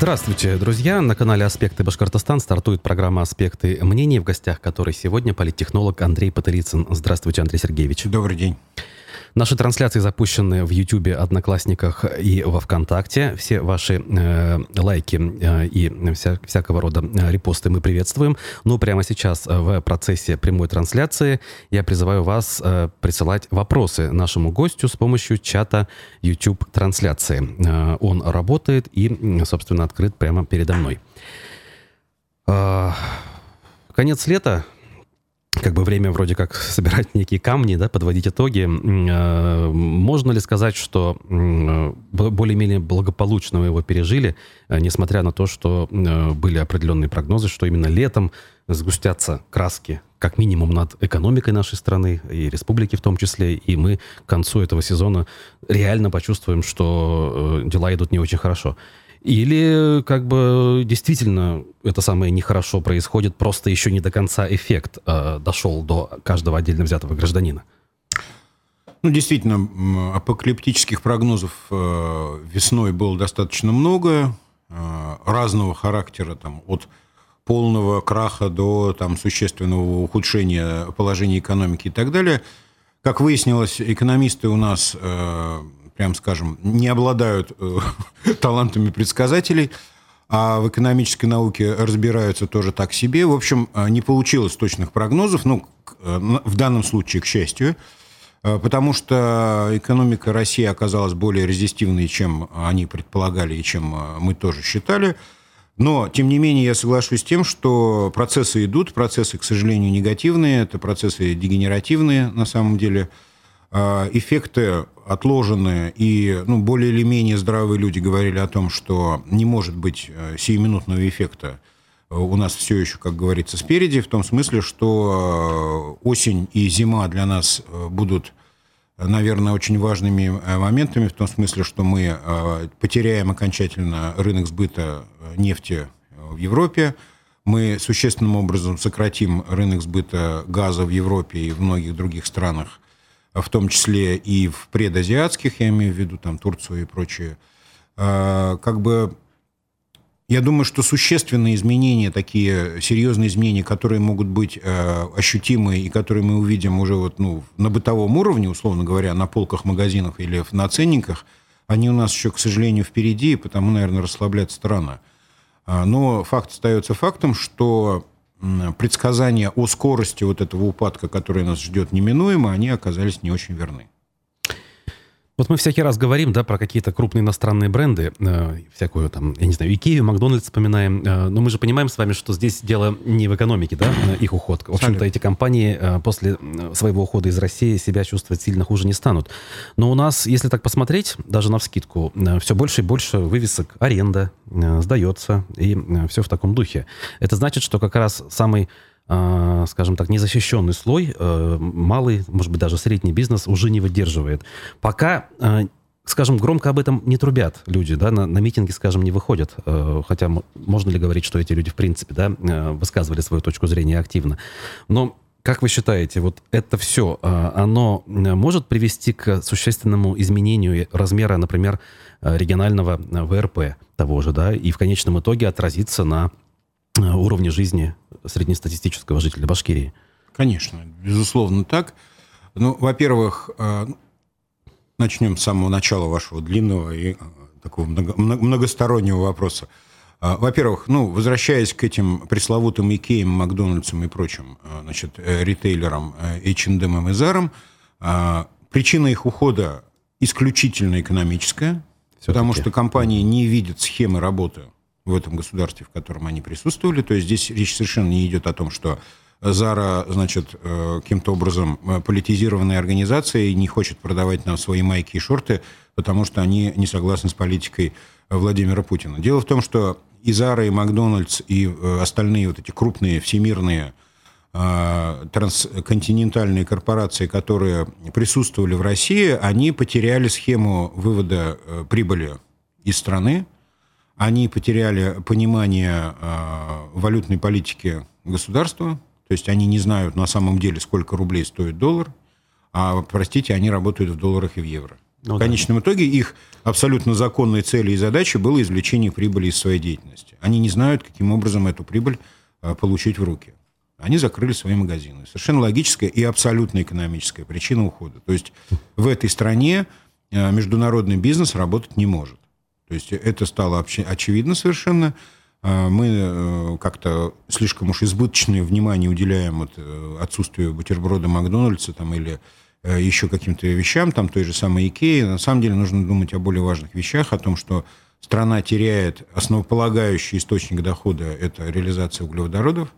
Здравствуйте, друзья! На канале «Аспекты Башкортостан» стартует программа «Аспекты мнений», в гостях которой сегодня политтехнолог Андрей Патерицын. Здравствуйте, Андрей Сергеевич. Добрый день. Наши трансляции запущены в YouTube, Одноклассниках и во ВКонтакте. Все ваши э, лайки э, и вся, всякого рода э, репосты мы приветствуем. Но прямо сейчас э, в процессе прямой трансляции я призываю вас э, присылать вопросы нашему гостю с помощью чата YouTube-трансляции. Э, он работает и, собственно, открыт прямо передо мной. Э, конец лета как бы время вроде как собирать некие камни, да, подводить итоги. Э, можно ли сказать, что более-менее благополучно мы его пережили, э, несмотря на то, что э, были определенные прогнозы, что именно летом сгустятся краски, как минимум над экономикой нашей страны и республики в том числе, и мы к концу этого сезона реально почувствуем, что дела идут не очень хорошо. Или как бы действительно это самое нехорошо происходит, просто еще не до конца эффект э, дошел до каждого отдельно взятого гражданина? Ну, действительно, апокалиптических прогнозов э, весной было достаточно много, э, разного характера, там, от полного краха до там, существенного ухудшения положения экономики и так далее. Как выяснилось, экономисты у нас э, прям скажем, не обладают э, талантами предсказателей, а в экономической науке разбираются тоже так себе. В общем, э, не получилось точных прогнозов, ну, э, в данном случае, к счастью, потому что экономика России оказалась более резистивной, чем они предполагали и чем мы тоже считали. Но, тем не менее, я соглашусь с тем, что процессы идут, процессы, к сожалению, негативные, это процессы дегенеративные на самом деле – эффекты отложенные, и ну, более или менее здравые люди говорили о том, что не может быть э, сиюминутного эффекта. У нас все еще, как говорится, спереди, в том смысле, что э, осень и зима для нас э, будут, наверное, очень важными моментами, в том смысле, что мы потеряем окончательно рынок сбыта нефти в Европе, мы существенным образом сократим рынок сбыта газа в Европе и в многих других странах в том числе и в предазиатских, я имею в виду там Турцию и прочее, а, как бы я думаю, что существенные изменения, такие серьезные изменения, которые могут быть э, ощутимы и которые мы увидим уже вот, ну, на бытовом уровне, условно говоря, на полках магазинов или на ценниках, они у нас еще, к сожалению, впереди, и потому, наверное, расслабляться странно. А, но факт остается фактом, что предсказания о скорости вот этого упадка, который нас ждет неминуемо, они оказались не очень верны. Вот мы всякий раз говорим, да, про какие-то крупные иностранные бренды, э, всякую там, я не знаю, Икею, Макдональдс вспоминаем, э, но мы же понимаем с вами, что здесь дело не в экономике, да, их уход. В общем-то, эти компании э, после своего ухода из России себя чувствовать сильно хуже не станут. Но у нас, если так посмотреть, даже на вскидку, э, все больше и больше вывесок аренда, э, сдается, и э, все в таком духе. Это значит, что как раз самый а, скажем так, незащищенный слой, э, малый, может быть, даже средний бизнес уже не выдерживает. Пока э, скажем, громко об этом не трубят люди, да, на, на митинги, скажем, не выходят, э, хотя можно ли говорить, что эти люди, в принципе, да, высказывали свою точку зрения активно. Но как вы считаете, вот это все, оно может привести к существенному изменению размера, например, регионального ВРП того же, да, и в конечном итоге отразиться на уровне жизни среднестатистического жителя Башкирии? Конечно, безусловно так. Ну, во-первых, э, начнем с самого начала вашего длинного и э, такого много, многостороннего вопроса. Э, во-первых, ну, возвращаясь к этим пресловутым Икеям, Макдональдсам и прочим значит, ритейлерам H&M и Zara, причина их ухода исключительно экономическая, Все-таки. потому что компании не видят схемы работы в этом государстве, в котором они присутствовали. То есть здесь речь совершенно не идет о том, что Зара, значит, э, каким-то образом э, политизированная организация и не хочет продавать нам свои майки и шорты, потому что они не согласны с политикой Владимира Путина. Дело в том, что и Зара, и Макдональдс, и э, остальные вот эти крупные всемирные трансконтинентальные корпорации, которые присутствовали в России, они потеряли схему вывода прибыли из страны, они потеряли понимание э, валютной политики государства, то есть они не знают на самом деле, сколько рублей стоит доллар, а, простите, они работают в долларах и в евро. Ну, в конечном да. итоге их абсолютно законной целью и задачей было извлечение прибыли из своей деятельности. Они не знают, каким образом эту прибыль а, получить в руки. Они закрыли свои магазины. Совершенно логическая и абсолютно экономическая причина ухода. То есть в этой стране а, международный бизнес работать не может. То есть это стало очевидно совершенно. А, мы э, как-то слишком уж избыточное внимание уделяем вот э, отсутствию бутерброда Макдональдса там, или э, еще каким-то вещам, там той же самой Икеи. На самом деле нужно думать о более важных вещах, о том, что страна теряет основополагающий источник дохода – это реализация углеводородов,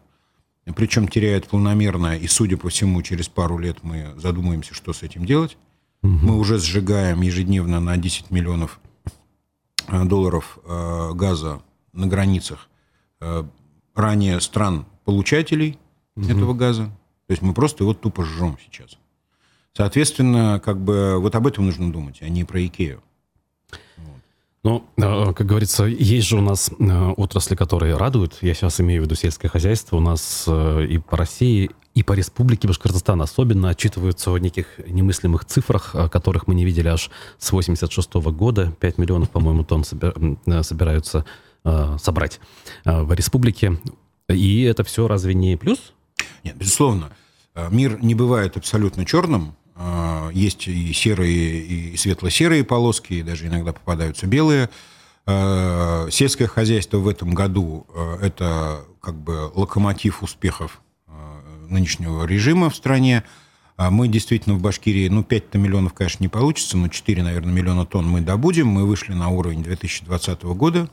причем теряет планомерно, и, судя по всему, через пару лет мы задумаемся, что с этим делать. Угу. Мы уже сжигаем ежедневно на 10 миллионов долларов газа на границах э, ранее стран-получателей угу. этого газа. То есть мы просто его тупо жжем сейчас. Соответственно, как бы вот об этом нужно думать, а не про Икею. Ну, э, как говорится, есть же у нас э, отрасли, которые радуют. Я сейчас имею в виду сельское хозяйство. У нас и по России, и по республике Башкортостан особенно отчитываются о неких немыслимых цифрах, которых мы не видели аж с 86 -го года. 5 миллионов, по-моему, тонн собираются Э, собрать э, в республике. И это все разве не плюс? Нет, безусловно. Э, мир не бывает абсолютно черным. Есть и серые, и светло-серые полоски, и даже иногда попадаются белые. Сельское хозяйство в этом году – это как бы локомотив успехов нынешнего режима в стране. Мы действительно в Башкирии, ну, 5 миллионов, конечно, не получится, но 4, наверное, миллиона тонн мы добудем. Мы вышли на уровень 2020 года.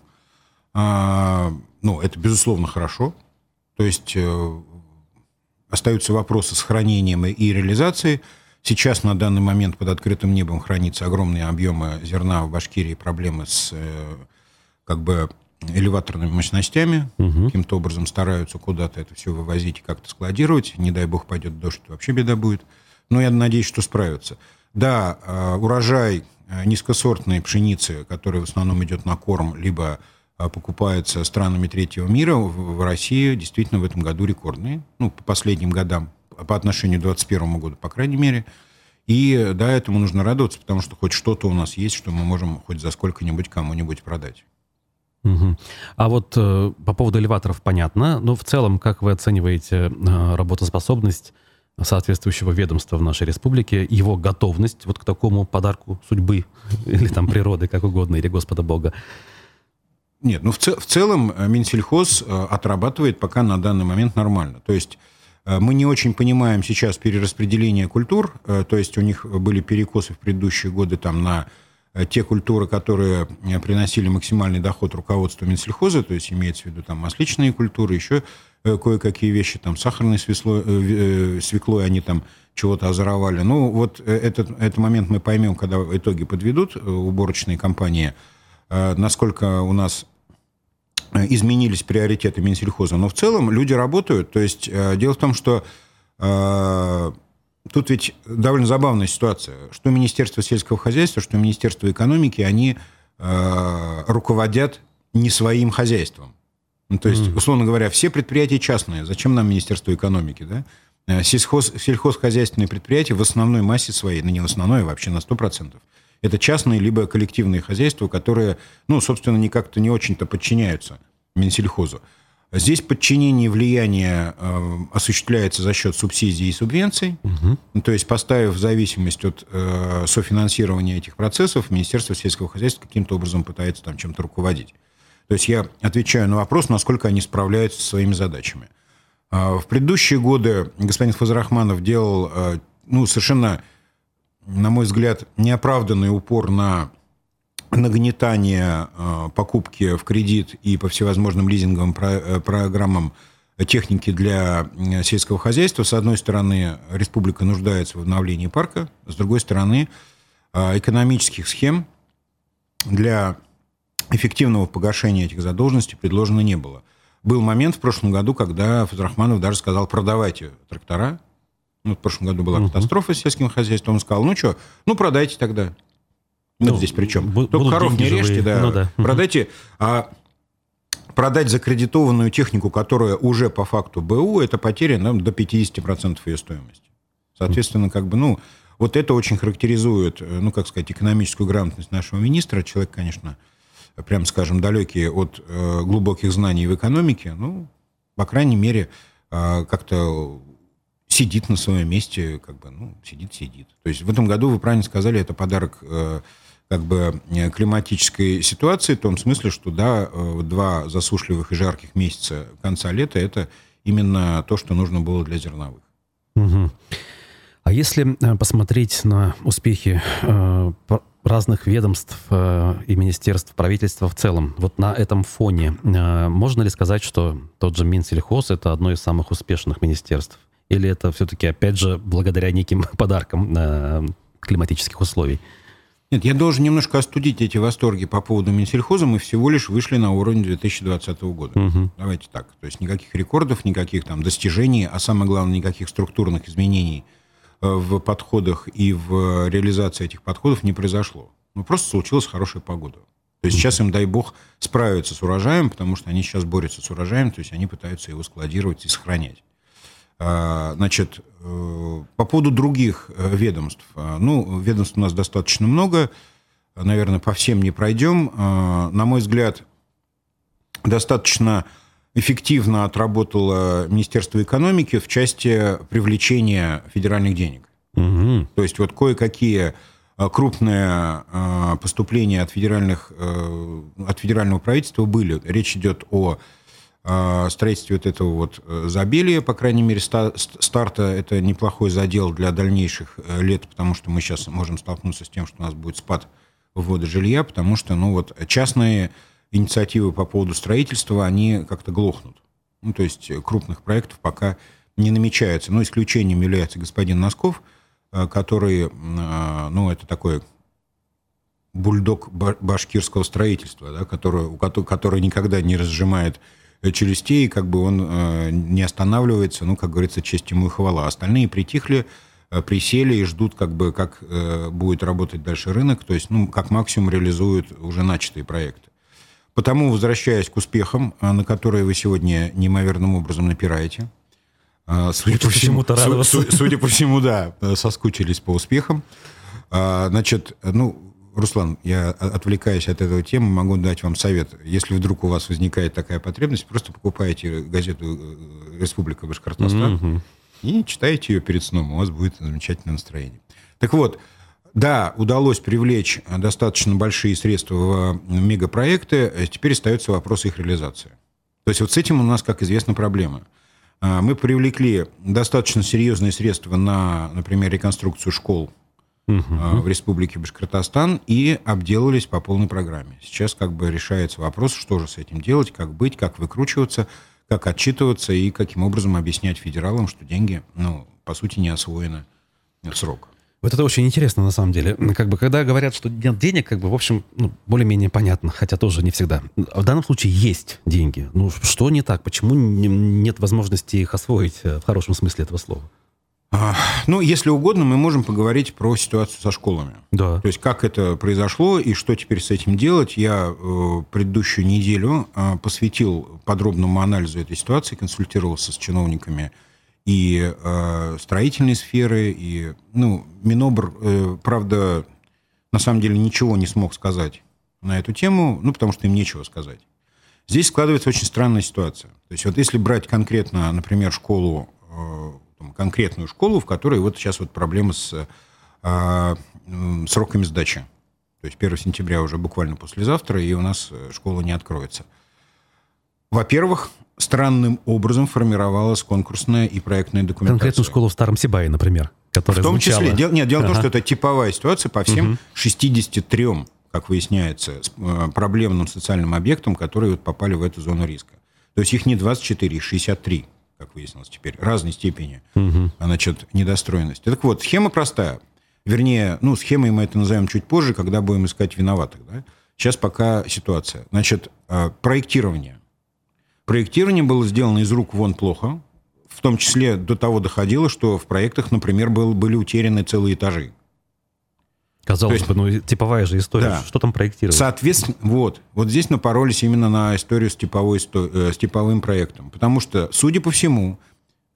А, ну, это, безусловно, хорошо. То есть э, остаются вопросы с хранением и реализацией. Сейчас на данный момент под открытым небом хранятся огромные объемы зерна в Башкирии, проблемы с э, как бы элеваторными мощностями. Угу. Каким-то образом стараются куда-то это все вывозить и как-то складировать. Не дай бог пойдет дождь, вообще беда будет. Но я надеюсь, что справятся. Да, э, урожай низкосортной пшеницы, который в основном идет на корм, либо а, покупаются странами третьего мира в России действительно в этом году рекордные. Ну, по последним годам, по отношению к 2021 году, по крайней мере. И да, этому нужно радоваться, потому что хоть что-то у нас есть, что мы можем хоть за сколько-нибудь кому-нибудь продать. Угу. А вот э, по поводу элеваторов понятно, но в целом, как вы оцениваете э, работоспособность соответствующего ведомства в нашей республике, его готовность вот к такому подарку судьбы или там природы, как угодно, или Господа Бога? Нет, ну в, цел, в целом э, Минсельхоз э, отрабатывает пока на данный момент нормально. То есть э, мы не очень понимаем сейчас перераспределение культур, то есть у них были перекосы в предыдущие годы там на те культуры, которые приносили максимальный доход руководству Минсельхоза, то есть имеется в виду там масличные культуры, еще кое-какие вещи, там сахарной свеклой, свеклой они там чего-то озоровали. Ну, вот этот, этот момент мы поймем, когда итоги подведут уборочные компании – Э, насколько у нас э, изменились приоритеты Минсельхоза. Но в целом люди работают. То есть э, дело в том, что тут ведь довольно забавная ситуация. Что Министерство сельского хозяйства, что Министерство экономики, они руководят не своим хозяйством. Ну, то есть, условно говоря, все предприятия частные. Зачем нам Министерство экономики, да? Сельхоз, сельхозхозяйственные предприятия в основной массе своей, ну не в основной, а вообще на 100%, это частные либо коллективные хозяйства, которые, ну, собственно, никак-то не очень-то подчиняются Минсельхозу. Здесь подчинение и влияние э, осуществляется за счет субсидий и субвенций. Угу. Ну, то есть, поставив зависимость от э, софинансирования этих процессов, Министерство сельского хозяйства каким-то образом пытается там чем-то руководить. То есть я отвечаю на вопрос, насколько они справляются со своими задачами. Э, в предыдущие годы господин Фазрахманов делал э, ну, совершенно на мой взгляд, неоправданный упор на нагнетание э, покупки в кредит и по всевозможным лизинговым э, программам техники для сельского хозяйства. С одной стороны, республика нуждается в обновлении парка, с другой стороны, экономических схем для эффективного погашения этих задолженностей предложено не было. Был момент в прошлом году, когда Фазрахманов даже сказал, продавайте трактора, ну, в прошлом году была угу. катастрофа с сельским хозяйством. Он сказал, ну что, ну продайте тогда. Ну, ну здесь при чем? Только коров не режьте, да. Ну, да. Продайте. А продать закредитованную технику, которая уже по факту БУ, это потеря ну, до 50% ее стоимости. Соответственно, как бы, ну, вот это очень характеризует, э, ну, как сказать, экономическую грамотность нашего министра. Человек, конечно, прям скажем, далекий от э, глубоких знаний в экономике, ну, по крайней мере, э, как-то сидит на своем месте, как бы, ну, сидит, сидит. То есть в этом году, вы правильно сказали, это подарок э, как бы э, климатической ситуации, в том смысле, что, да, э, два засушливых и жарких месяца конца лета – это именно то, что нужно было для зерновых. Угу. А если э, посмотреть на успехи э, разных ведомств э, и министерств, правительства в целом, вот на этом фоне, э, можно ли сказать, что тот же Минсельхоз — это одно из самых успешных министерств? Или это все-таки, опять же, благодаря неким подаркам климатических условий? Нет, я должен немножко остудить эти восторги по поводу Минсельхоза. Мы всего лишь вышли на уровень 2020 года. Угу. Давайте так. То есть никаких рекордов, никаких там достижений, а самое главное, никаких структурных изменений – Э, в подходах и в реализации этих подходов не произошло. Ну, просто случилась хорошая погода. То есть сейчас им, дай бог, справиться с урожаем, потому что они сейчас борются с урожаем, то есть они пытаются его складировать и сохранять. А, значит, э, по поводу других э, ведомств. Ну, ведомств у нас достаточно много. Наверное, по всем не пройдем. На мой взгляд, достаточно эффективно отработало Министерство экономики в части привлечения федеральных денег. Угу. То есть вот кое-какие крупные поступления от, федеральных, э, от федерального правительства были. Речь идет о строительстве вот этого вот забелия, по крайней мере, старта это неплохой задел для дальнейших лет, потому что мы сейчас можем столкнуться с тем, что у нас будет спад ввода жилья, потому что ну, вот, частные инициативы по поводу строительства, они как-то глохнут. Ну, то есть крупных проектов пока не намечается. Но исключением является господин Носков, э, который, э, ну, это такой бульдог башкирского строительства, да, который, который никогда не разжимает челюстей, как бы он э, не останавливается, ну, как говорится, честь ему и хвала. Остальные притихли, присели и ждут, как бы, как будет работать дальше рынок, то есть, ну, как максимум реализуют уже начатые проекты. Потому, возвращаясь к успехам, а, на которые вы сегодня неимоверным образом напираете, а, судя по всему, судя, по всему, да, соскучились по успехам. Значит, ну, Руслан, я отвлекаясь от этого темы, могу дать вам совет. Если вдруг у вас возникает такая потребность, просто покупайте газету э, «Республика Башкортостан» mm-hmm. и читайте ее перед сном. У вас будет замечательное настроение. Так вот, да, удалось привлечь достаточно большие средства в мегапроекты, э, теперь остается вопрос их реализации. То есть вот с этим у нас, как известно, проблема. А, мы привлекли достаточно серьезные средства на, например, реконструкцию школ угу. в Республике Башкортостан и обделались по полной программе. Сейчас как бы решается вопрос, что же с этим делать, как быть, как выкручиваться, как отчитываться и каким образом объяснять федералам, что деньги, ну, по сути, не освоены в срок. Вот это очень интересно, на самом деле. Как бы, когда говорят, что нет денег, как бы, в общем, ну, более-менее понятно, хотя тоже не всегда. В данном случае есть деньги. Ну, что не так? Почему нет возможности их освоить э, в хорошем смысле этого слова? А, ну, если угодно, мы можем поговорить про ситуацию со школами. Да. То есть, как это произошло и что теперь с этим делать. Я э, предыдущую неделю э, посвятил подробному анализу этой ситуации, консультировался с чиновниками и э, строительной сферы, и, ну, Минобр, э, правда, на самом деле ничего не смог сказать на эту тему, ну, потому что им нечего сказать. Здесь складывается очень странная ситуация. То есть вот если брать конкретно, например, школу, э, конкретную школу, в которой вот сейчас вот проблемы с э, сроками сдачи. То есть 1 сентября уже буквально послезавтра, и у нас э, школа не откроется. Во-первых, странным образом формировалась конкурсная и проектная документация. Конкретную школу в Старом Сибае, например, которая В том звучала. числе. Дел, нет, дело ага. в том, что это типовая ситуация по всем угу. 63, как выясняется, э, проблемным социальным объектам, которые вот попали в эту зону риска. То есть их не 24, их 63, как выяснилось теперь, разной степени угу. значит, недостроенности. Так вот, схема простая. Вернее, ну, схемой мы это назовем чуть позже, когда будем искать виноватых. Да? Сейчас пока ситуация. Значит, э, проектирование Проектирование было сделано из рук вон плохо. В том числе до того доходило, что в проектах, например, был, были утеряны целые этажи. Казалось есть, бы, ну типовая же история. Да. Что там проектировать? Соответственно, вот. Вот здесь напоролись именно на историю с, типовой, э, с типовым проектом. Потому что, судя по всему,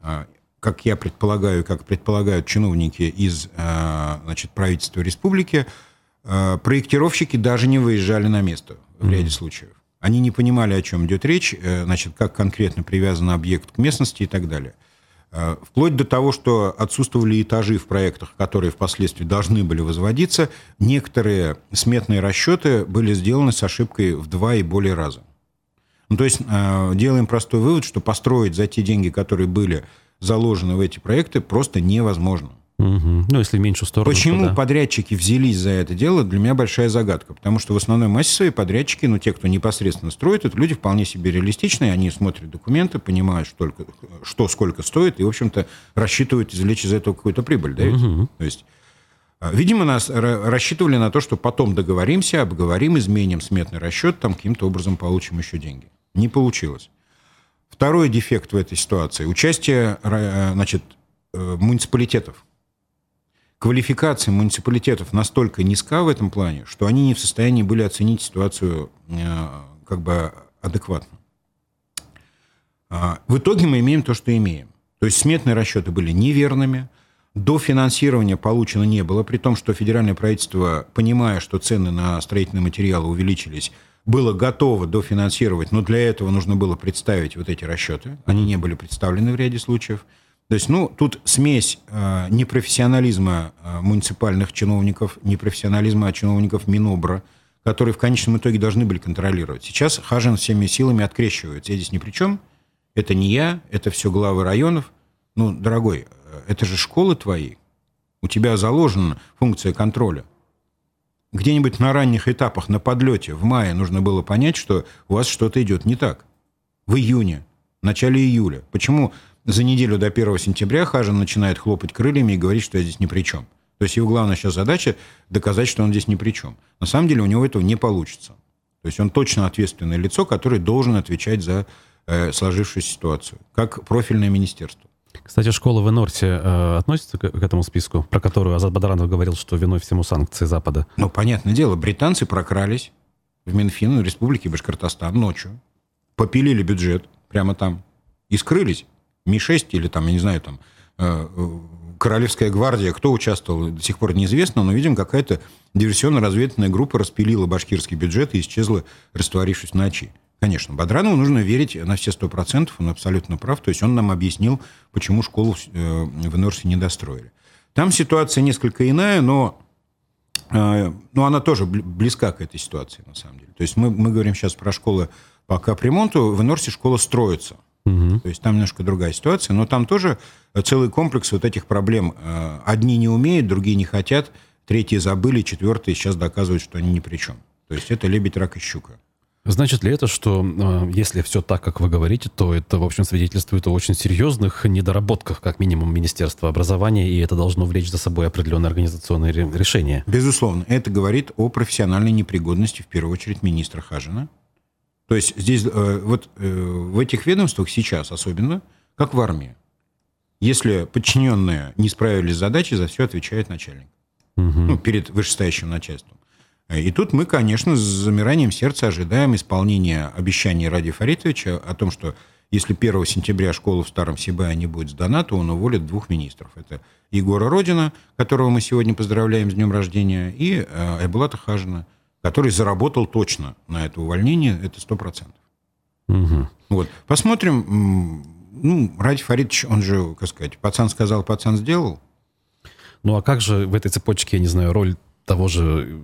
а, как я предполагаю, как предполагают чиновники из значит, правительства республики, проектировщики даже не выезжали на место в ряде mm-hmm. случаев. Они не понимали, о чем идет речь, значит, как конкретно привязан объект к местности и так далее. Э, вплоть до того, что отсутствовали этажи в проектах, которые впоследствии должны были возводиться, некоторые сметные расчеты были сделаны с ошибкой в два и более раза. Ну, то есть э, делаем простой вывод, что построить за те деньги, которые были заложены в эти проекты, просто невозможно. Угу. Ну, если в меньшую сторону. Почему да. подрядчики взялись за это дело, для меня большая загадка. Потому что в основной массе своей подрядчики, ну, те, кто непосредственно строит, это люди вполне себе реалистичные, они смотрят документы, понимают, что, только, что сколько стоит, и, в общем-то, рассчитывают извлечь из этого какую-то прибыль. Да, угу. То есть, а, видимо, нас рассчитывали на то, что потом договоримся, обговорим, изменим сметный расчет, там каким-то образом получим еще деньги. Не получилось. Второй дефект в этой ситуации – участие значит, э, муниципалитетов квалификация муниципалитетов настолько низка в этом плане, что они не в состоянии были оценить ситуацию э, как бы адекватно. А, в итоге мы имеем то, что имеем. То есть сметные расчеты были неверными, до финансирования получено не было, при том, что федеральное правительство, понимая, что цены на строительные материалы увеличились, было готово дофинансировать, но для этого нужно было представить вот эти расчеты. Они не были представлены в ряде случаев. То есть, ну, тут смесь э, непрофессионализма э, муниципальных чиновников, непрофессионализма чиновников Минобра, которые в конечном итоге должны были контролировать. Сейчас Хажин всеми силами открещивается. Я здесь ни при чем. Это не я, это все главы районов. Ну, дорогой, э, это же школы твои. У тебя заложена функция контроля. Где-нибудь на ранних этапах, на подлете, в мае нужно было понять, что у вас что-то идет не так. В июне, в начале июля. Почему за неделю до 1 сентября Хажин начинает хлопать крыльями и говорить, что я здесь ни при чем. То есть его главная сейчас задача доказать, что он здесь ни при чем. На самом деле у него этого не получится. То есть он точно ответственное лицо, которое должен отвечать за э, сложившуюся ситуацию, как профильное министерство. Кстати, школа в Энорте э, относится к, к этому списку, про которую Азат Бадранов говорил, что виной всему санкции Запада? Ну, понятное дело, британцы прокрались в Минфин Республики Башкортостан ночью, попилили бюджет прямо там и скрылись. Ми-6 или там, я не знаю, там, э, э, Королевская гвардия, кто участвовал, до сих пор неизвестно, но, видим, какая-то диверсионно-разведывательная группа распилила башкирский бюджет и исчезла, растворившись в ночи. Конечно, Бадранову нужно верить на все сто процентов, он абсолютно прав. То есть он нам объяснил, почему школу э, в Норсе не достроили. Там ситуация несколько иная, но, но она тоже близка к этой ситуации, на самом деле. То есть мы, мы говорим сейчас про школы по капремонту, в Норсе школа строится – Угу. То есть там немножко другая ситуация, но там тоже целый комплекс вот этих проблем. Э, одни не умеют, другие не хотят, третьи забыли, четвертые сейчас доказывают, что они ни при чем. То есть это лебедь, рак и щука. Значит ли это, что э, если все так, как вы говорите, то это, в общем, свидетельствует о очень серьезных недоработках, как минимум, Министерства образования, и это должно влечь за собой определенные организационные решения? Безусловно. Это говорит о профессиональной непригодности, в первую очередь, министра Хажина, то есть здесь э, вот э, в этих ведомствах сейчас особенно, как в армии, если подчиненные не справились с задачей, за все отвечает начальник. Угу. Ну, перед вышестоящим начальством. И тут мы, конечно, с замиранием сердца ожидаем исполнения обещаний Ради Фаритовича о том, что если 1 сентября школа в Старом Сибае не будет сдана, то он уволит двух министров. Это Егора Родина, которого мы сегодня поздравляем с днем рождения, и э, Айбулата Хажина – который заработал точно на это увольнение, это сто процентов. Угу. Вот. Посмотрим. Ну, Ради Фаридович, он же, как сказать, пацан сказал, пацан сделал. Ну, а как же в этой цепочке, я не знаю, роль того же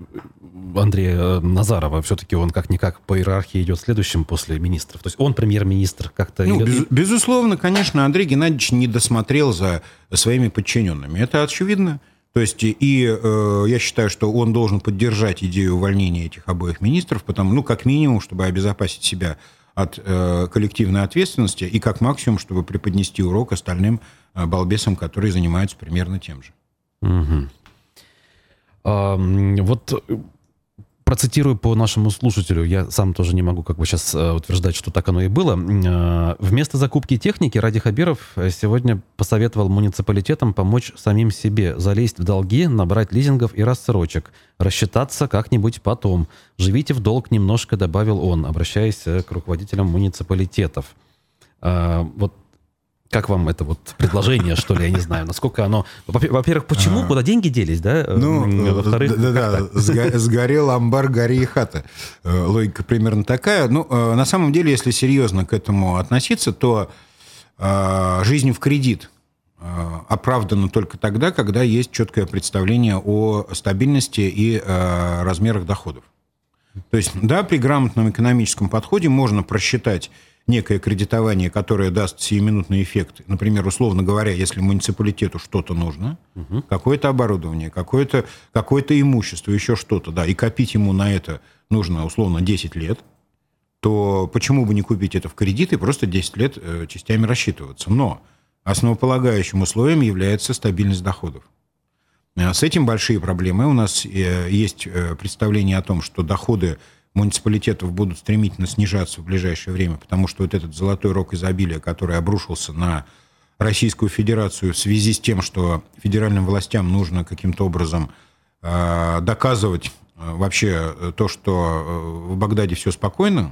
Андрея Назарова, все-таки он как-никак по иерархии идет следующим после министров. То есть он премьер-министр как-то... Ну, без, безусловно, конечно, Андрей Геннадьевич не досмотрел за своими подчиненными. Это очевидно. То есть и э, я считаю, что он должен поддержать идею увольнения этих обоих министров, потому, ну, как минимум, чтобы обезопасить себя от э, коллективной ответственности, и как максимум, чтобы преподнести урок остальным э, балбесам, которые занимаются примерно тем же. Угу. А, вот процитирую по нашему слушателю, я сам тоже не могу как бы сейчас э, утверждать, что так оно и было. Э, вместо закупки техники Ради Хабиров сегодня посоветовал муниципалитетам помочь самим себе, залезть в долги, набрать лизингов и рассрочек, рассчитаться как-нибудь потом. Живите в долг немножко, добавил он, обращаясь к руководителям муниципалитетов. Э, вот Как вам это вот предложение, что ли, я не знаю, насколько оно... Во-первых, почему, а. куда деньги делись, да? Ну, во-вторых, да, да, сгорел амбар, гори и хата. Э, логика примерно такая. Ну, э, на самом деле, если серьезно к этому относиться, то э, жизнь в кредит оправдана только тогда, когда есть четкое представление о стабильности и размерах доходов. То есть, да, при грамотном экономическом подходе можно просчитать некое кредитование, которое даст сиюминутный эффект. Например, условно говоря, если муниципалитету что-то нужно, угу. какое-то оборудование, какое-то какое имущество, еще что-то, да, и копить ему на это нужно, условно, 10 лет, то почему бы не купить это в кредит и просто 10 лет э, частями рассчитываться? Но основополагающим условием является стабильность доходов. Э, с этим большие проблемы. У нас э, есть представление о том, что доходы муниципалитетов будут стремительно снижаться в ближайшее время, потому что вот этот золотой рок изобилия, который обрушился на Российскую Федерацию в связи с тем, что федеральным властям нужно каким-то образом э, доказывать э, вообще то, что э, в Багдаде все спокойно.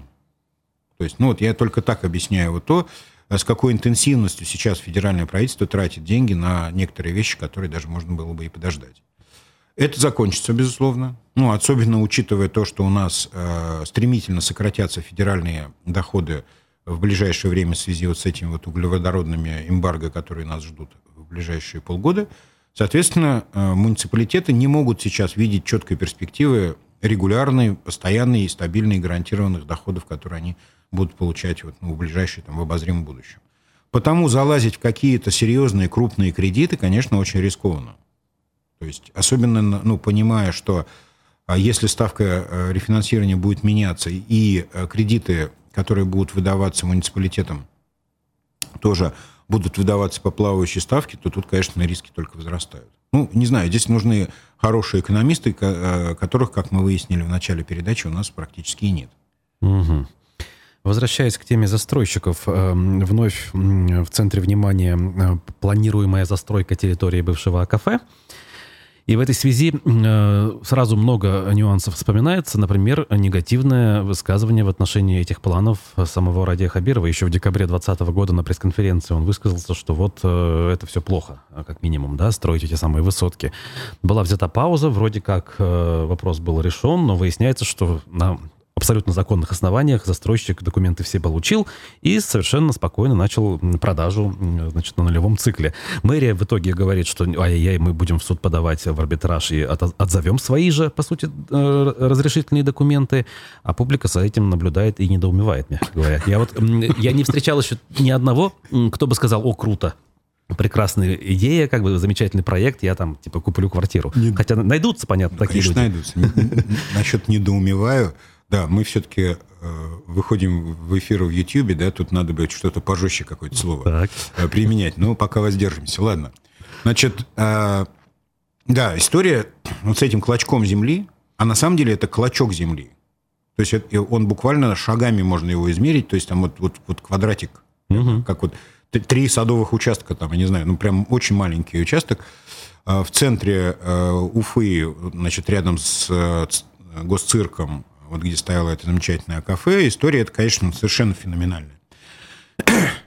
То есть, ну вот я только так объясняю вот то, с какой интенсивностью сейчас федеральное правительство тратит деньги на некоторые вещи, которые даже можно было бы и подождать. Это закончится, безусловно. Ну, особенно учитывая то, что у нас э, стремительно сократятся федеральные доходы в ближайшее время в связи вот с этими вот углеводородными эмбарго, которые нас ждут в ближайшие полгода. Соответственно, э, муниципалитеты не могут сейчас видеть четкой перспективы регулярной, постоянной и стабильной гарантированных доходов, которые они будут получать вот, ну, в ближайшее, там, в обозримом будущем. Потому залазить в какие-то серьезные крупные кредиты, конечно, очень рискованно. То есть особенно, ну, понимая, что а, если ставка э, рефинансирования будет меняться и э, кредиты, которые будут выдаваться муниципалитетам, тоже будут выдаваться по плавающей ставке, то тут, конечно, риски только возрастают. Ну, не знаю, здесь нужны хорошие экономисты, э, которых, как мы выяснили в начале передачи, у нас практически и нет. Угу. Возвращаясь к теме застройщиков, вновь в центре внимания планируемая застройка территории бывшего кафе. И в этой связи э, сразу много нюансов вспоминается. Например, негативное высказывание в отношении этих планов самого Радия Хабирова. Еще в декабре 2020 года на пресс-конференции он высказался, что вот э, это все плохо, как минимум, да, строить эти самые высотки. Была взята пауза, вроде как э, вопрос был решен, но выясняется, что на абсолютно законных основаниях застройщик документы все получил и совершенно спокойно начал продажу значит, на нулевом цикле. Мэрия в итоге говорит, что ай-яй, мы будем в суд подавать в арбитраж и от, отзовем свои же, по сути, э, разрешительные документы, а публика за этим наблюдает и недоумевает, мягко говоря. Я вот я не встречал еще ни одного, кто бы сказал, о, круто, прекрасная идея, как бы замечательный проект, я там, типа, куплю квартиру. Не... Хотя найдутся, понятно, такие Конечно, люди. найдутся. Насчет недоумеваю, да, мы все-таки э, выходим в эфир в Ютьюбе, да, тут надо бы что-то пожестче какое-то слово так. Э, применять. Но пока воздержимся. Ладно. Значит, э, да, история вот с этим клочком земли, а на самом деле это клочок земли. То есть он буквально шагами можно его измерить, то есть там вот, вот, вот квадратик, угу. как вот три садовых участка, там, я не знаю, ну прям очень маленький участок. В центре Уфы, значит, рядом с госцирком вот где стояло это замечательное кафе, история это, конечно, совершенно феноменальная.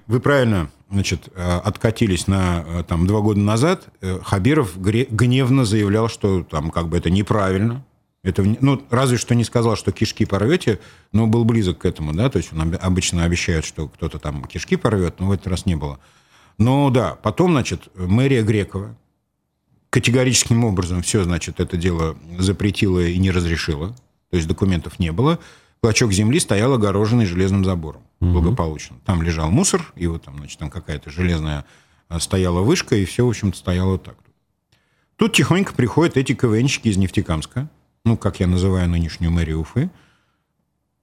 Вы правильно, значит, э, откатились на э, там два года назад. Э, Хабиров гневно заявлял, что там как бы это неправильно. Это, ну, разве что не сказал, что кишки порвете, но был близок к этому, да, то есть он обычно обещает, что кто-то там кишки порвет, но в этот раз не было. Но да, потом, значит, мэрия Грекова категорическим образом все, значит, это дело запретила и не разрешила то есть документов не было. Клочок земли стоял огороженный железным забором угу. благополучно. Там лежал мусор, и вот там, значит, там какая-то железная а, стояла вышка, и все, в общем-то, стояло вот так. Тут тихонько приходят эти КВНщики из Нефтекамска, ну, как я называю нынешнюю мэрию Уфы.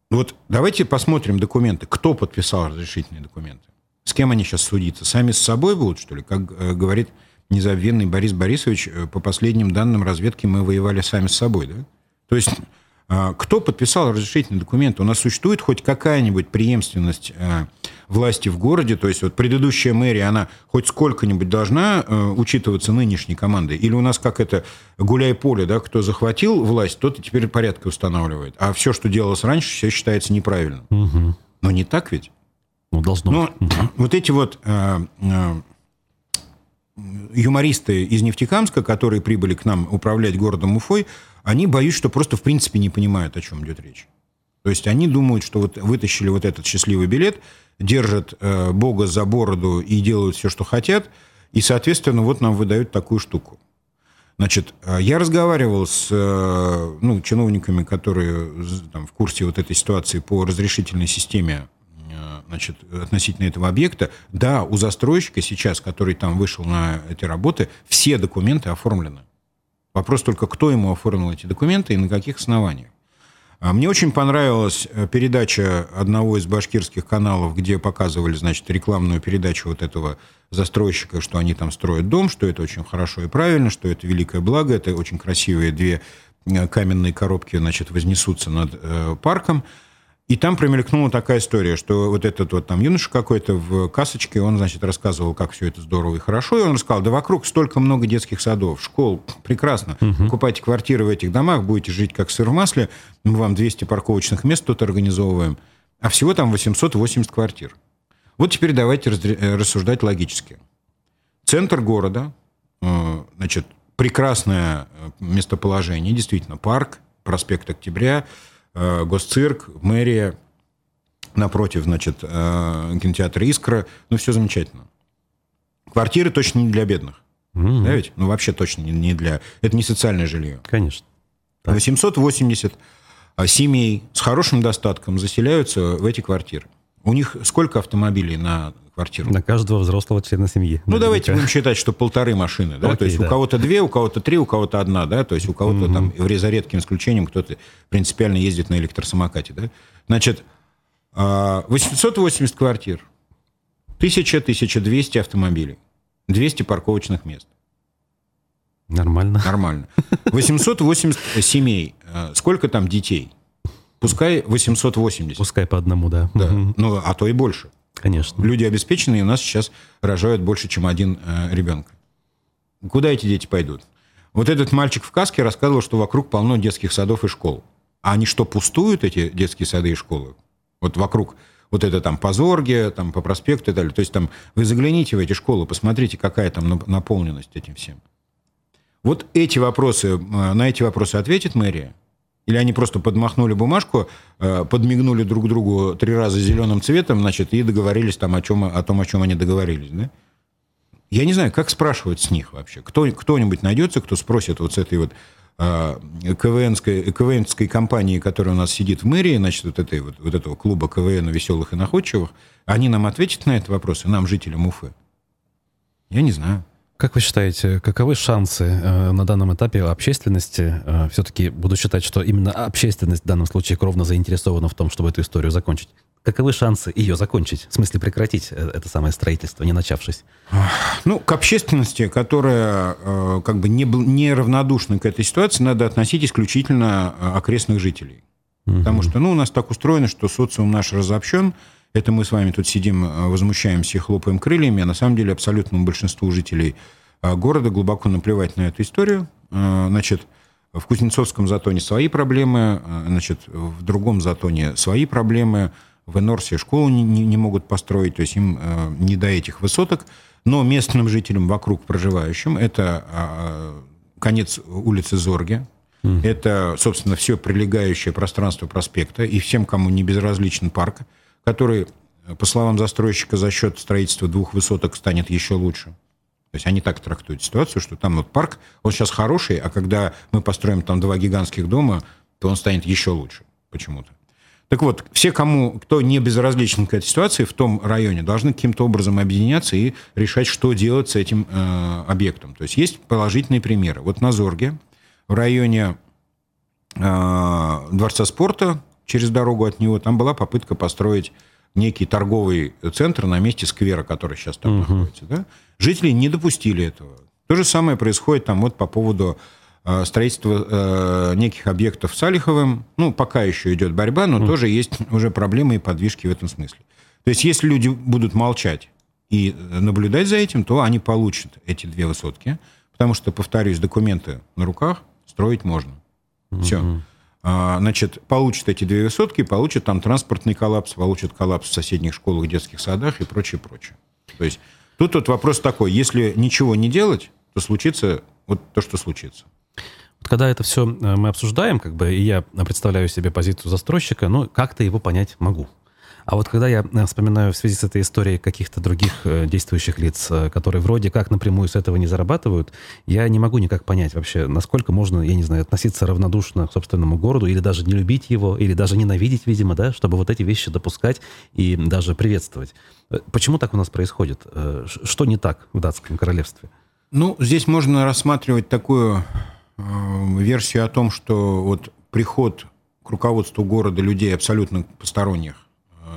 Вот давайте посмотрим документы. Кто подписал разрешительные документы? С кем они сейчас судиться? Сами с собой будут, что ли? Как э, говорит незабвенный Борис Борисович, э, по последним данным разведки мы воевали сами с собой, да? То есть кто подписал разрешительный документ? У нас существует хоть какая-нибудь преемственность э, власти в городе? То есть вот предыдущая мэрия, она хоть сколько-нибудь должна э, учитываться нынешней командой? Или у нас как это гуляй-поле, да, кто захватил власть, тот и теперь порядки устанавливает. А все, что делалось раньше, все считается неправильным. Угу. Но не так ведь? Ну должно ну, быть. Вот эти вот э, юмористы из Нефтекамска, которые прибыли к нам управлять городом Уфой, они, боюсь, что просто в принципе не понимают, о чем идет речь. То есть они думают, что вот вытащили вот этот счастливый билет, держат э, Бога за бороду и делают все, что хотят, и, соответственно, вот нам выдают такую штуку. Значит, э, я разговаривал с э, ну, чиновниками, которые там, в курсе вот этой ситуации по разрешительной системе э, значит, относительно этого объекта. Да, у застройщика сейчас, который там вышел на эти работы, все документы оформлены. Вопрос только, кто ему оформил эти документы и на каких основаниях. А мне очень понравилась передача одного из башкирских каналов, где показывали, значит, рекламную передачу вот этого застройщика, что они там строят дом, что это очень хорошо и правильно, что это великое благо, это очень красивые две э, каменные коробки, значит, вознесутся над э, парком. И там промелькнула такая история, что вот этот вот там юноша какой-то в касочке, он, значит, рассказывал, как все это здорово и хорошо, и он рассказал, да вокруг столько много детских садов, школ, прекрасно, угу. покупайте квартиры в этих домах, будете жить как сыр в масле, мы вам 200 парковочных мест тут организовываем, а всего там 880 квартир. Вот теперь давайте э, рассуждать логически. Центр города, э, значит, прекрасное э, местоположение, действительно, парк, проспект Октября, госцирк, мэрия, напротив, значит, кинотеатр «Искра», ну, все замечательно. Квартиры точно не для бедных. Mm-hmm. Да ведь? Ну, вообще точно не для... Это не социальное жилье. Конечно. Так. 880 семей с хорошим достатком заселяются в эти квартиры. У них сколько автомобилей на квартиру? На каждого взрослого члена семьи. Ну, давайте будем считать, что полторы машины, да? Окей, то есть да. у кого-то две, у кого-то три, у кого-то одна, да? То есть у кого-то угу. там, за редким исключением, кто-то принципиально ездит на электросамокате, да? Значит, 880 а, квартир, 1000-1200 автомобилей, 200 парковочных мест. Нормально. Нормально. 880 семей. А, сколько там детей? Пускай 880. Пускай по одному, да. Да, ну, а то и больше. Конечно. Люди обеспеченные у нас сейчас рожают больше, чем один э, ребенка. Куда эти дети пойдут? Вот этот мальчик в каске рассказывал, что вокруг полно детских садов и школ. А они что, пустуют, эти детские сады и школы? Вот вокруг вот это там по Зорге, там по проспекту и так далее. То есть там вы загляните в эти школы, посмотрите, какая там наполненность этим всем. Вот эти вопросы, э, на эти вопросы ответит мэрия? Или они просто подмахнули бумажку, э, подмигнули друг другу три раза зеленым цветом, значит, и договорились там о, чем, о том, о чем они договорились, да? Я не знаю, как спрашивать с них вообще. Кто, кто-нибудь найдется, кто спросит вот с этой вот э, КВНской, КВНской компании, которая у нас сидит в мэрии, значит, вот, этой, вот, вот этого клуба КВН веселых и находчивых, они нам ответят на этот вопрос, и нам, жителям Уфы? Я не знаю. Как вы считаете, каковы шансы э, на данном этапе общественности? Э, все-таки буду считать, что именно общественность в данном случае кровно заинтересована в том, чтобы эту историю закончить. Каковы шансы ее закончить? В смысле прекратить э, это самое строительство, не начавшись? Ну, к общественности, которая э, как бы не, не равнодушна к этой ситуации, надо относить исключительно э, окрестных жителей. Угу. Потому что ну, у нас так устроено, что социум наш разобщен, это мы с вами тут сидим, э, возмущаемся и хлопаем крыльями, а на самом деле абсолютному большинству жителей э, города глубоко наплевать на эту историю. Э, значит, в Кузнецовском затоне свои проблемы, значит, в другом затоне свои проблемы, в Энорсе школу не, не, не могут построить, то есть им не до этих высоток, но местным жителям вокруг проживающим это конец улицы Зорге, mm. это, собственно, все прилегающее пространство проспекта, и всем, кому не безразличен парк, который, по словам застройщика, за счет строительства двух высоток станет еще лучше. То есть они так трактуют ситуацию, что там вот парк, он сейчас хороший, а когда мы построим там два гигантских дома, то он станет еще лучше почему-то. Так вот, все, кому, кто не безразличен к этой ситуации в том районе, должны каким-то образом объединяться и решать, что делать с этим э, объектом. То есть есть положительные примеры. Вот на Зорге, в районе э, Дворца спорта, через дорогу от него, там была попытка построить некий торговый центр на месте сквера, который сейчас там угу. находится. Да? Жители не допустили этого. То же самое происходит там вот по поводу э, строительства э, неких объектов Салиховым. Ну, пока еще идет борьба, но угу. тоже есть уже проблемы и подвижки в этом смысле. То есть, если люди будут молчать и наблюдать за этим, то они получат эти две высотки, потому что, повторюсь, документы на руках строить можно. Все. Значит, получат эти две высотки, получат там транспортный коллапс, получат коллапс в соседних школах, детских садах и прочее, прочее. То есть тут вот вопрос такой, если ничего не делать, то случится вот то, что случится. Вот когда это все э, мы обсуждаем, как бы, и я представляю себе позицию застройщика, ну, как-то его понять могу. А вот когда я э, вспоминаю в связи с этой историей каких-то других э, действующих лиц, э, которые вроде как напрямую с этого не зарабатывают, я не могу никак понять вообще, насколько можно, я не знаю, относиться равнодушно к собственному городу, или даже не любить его, или даже ненавидеть, видимо, да, чтобы вот эти вещи допускать и даже приветствовать. Почему так у нас происходит? Что не так в датском королевстве? Ну, здесь можно рассматривать такую э, версию о том, что вот приход к руководству города людей абсолютно посторонних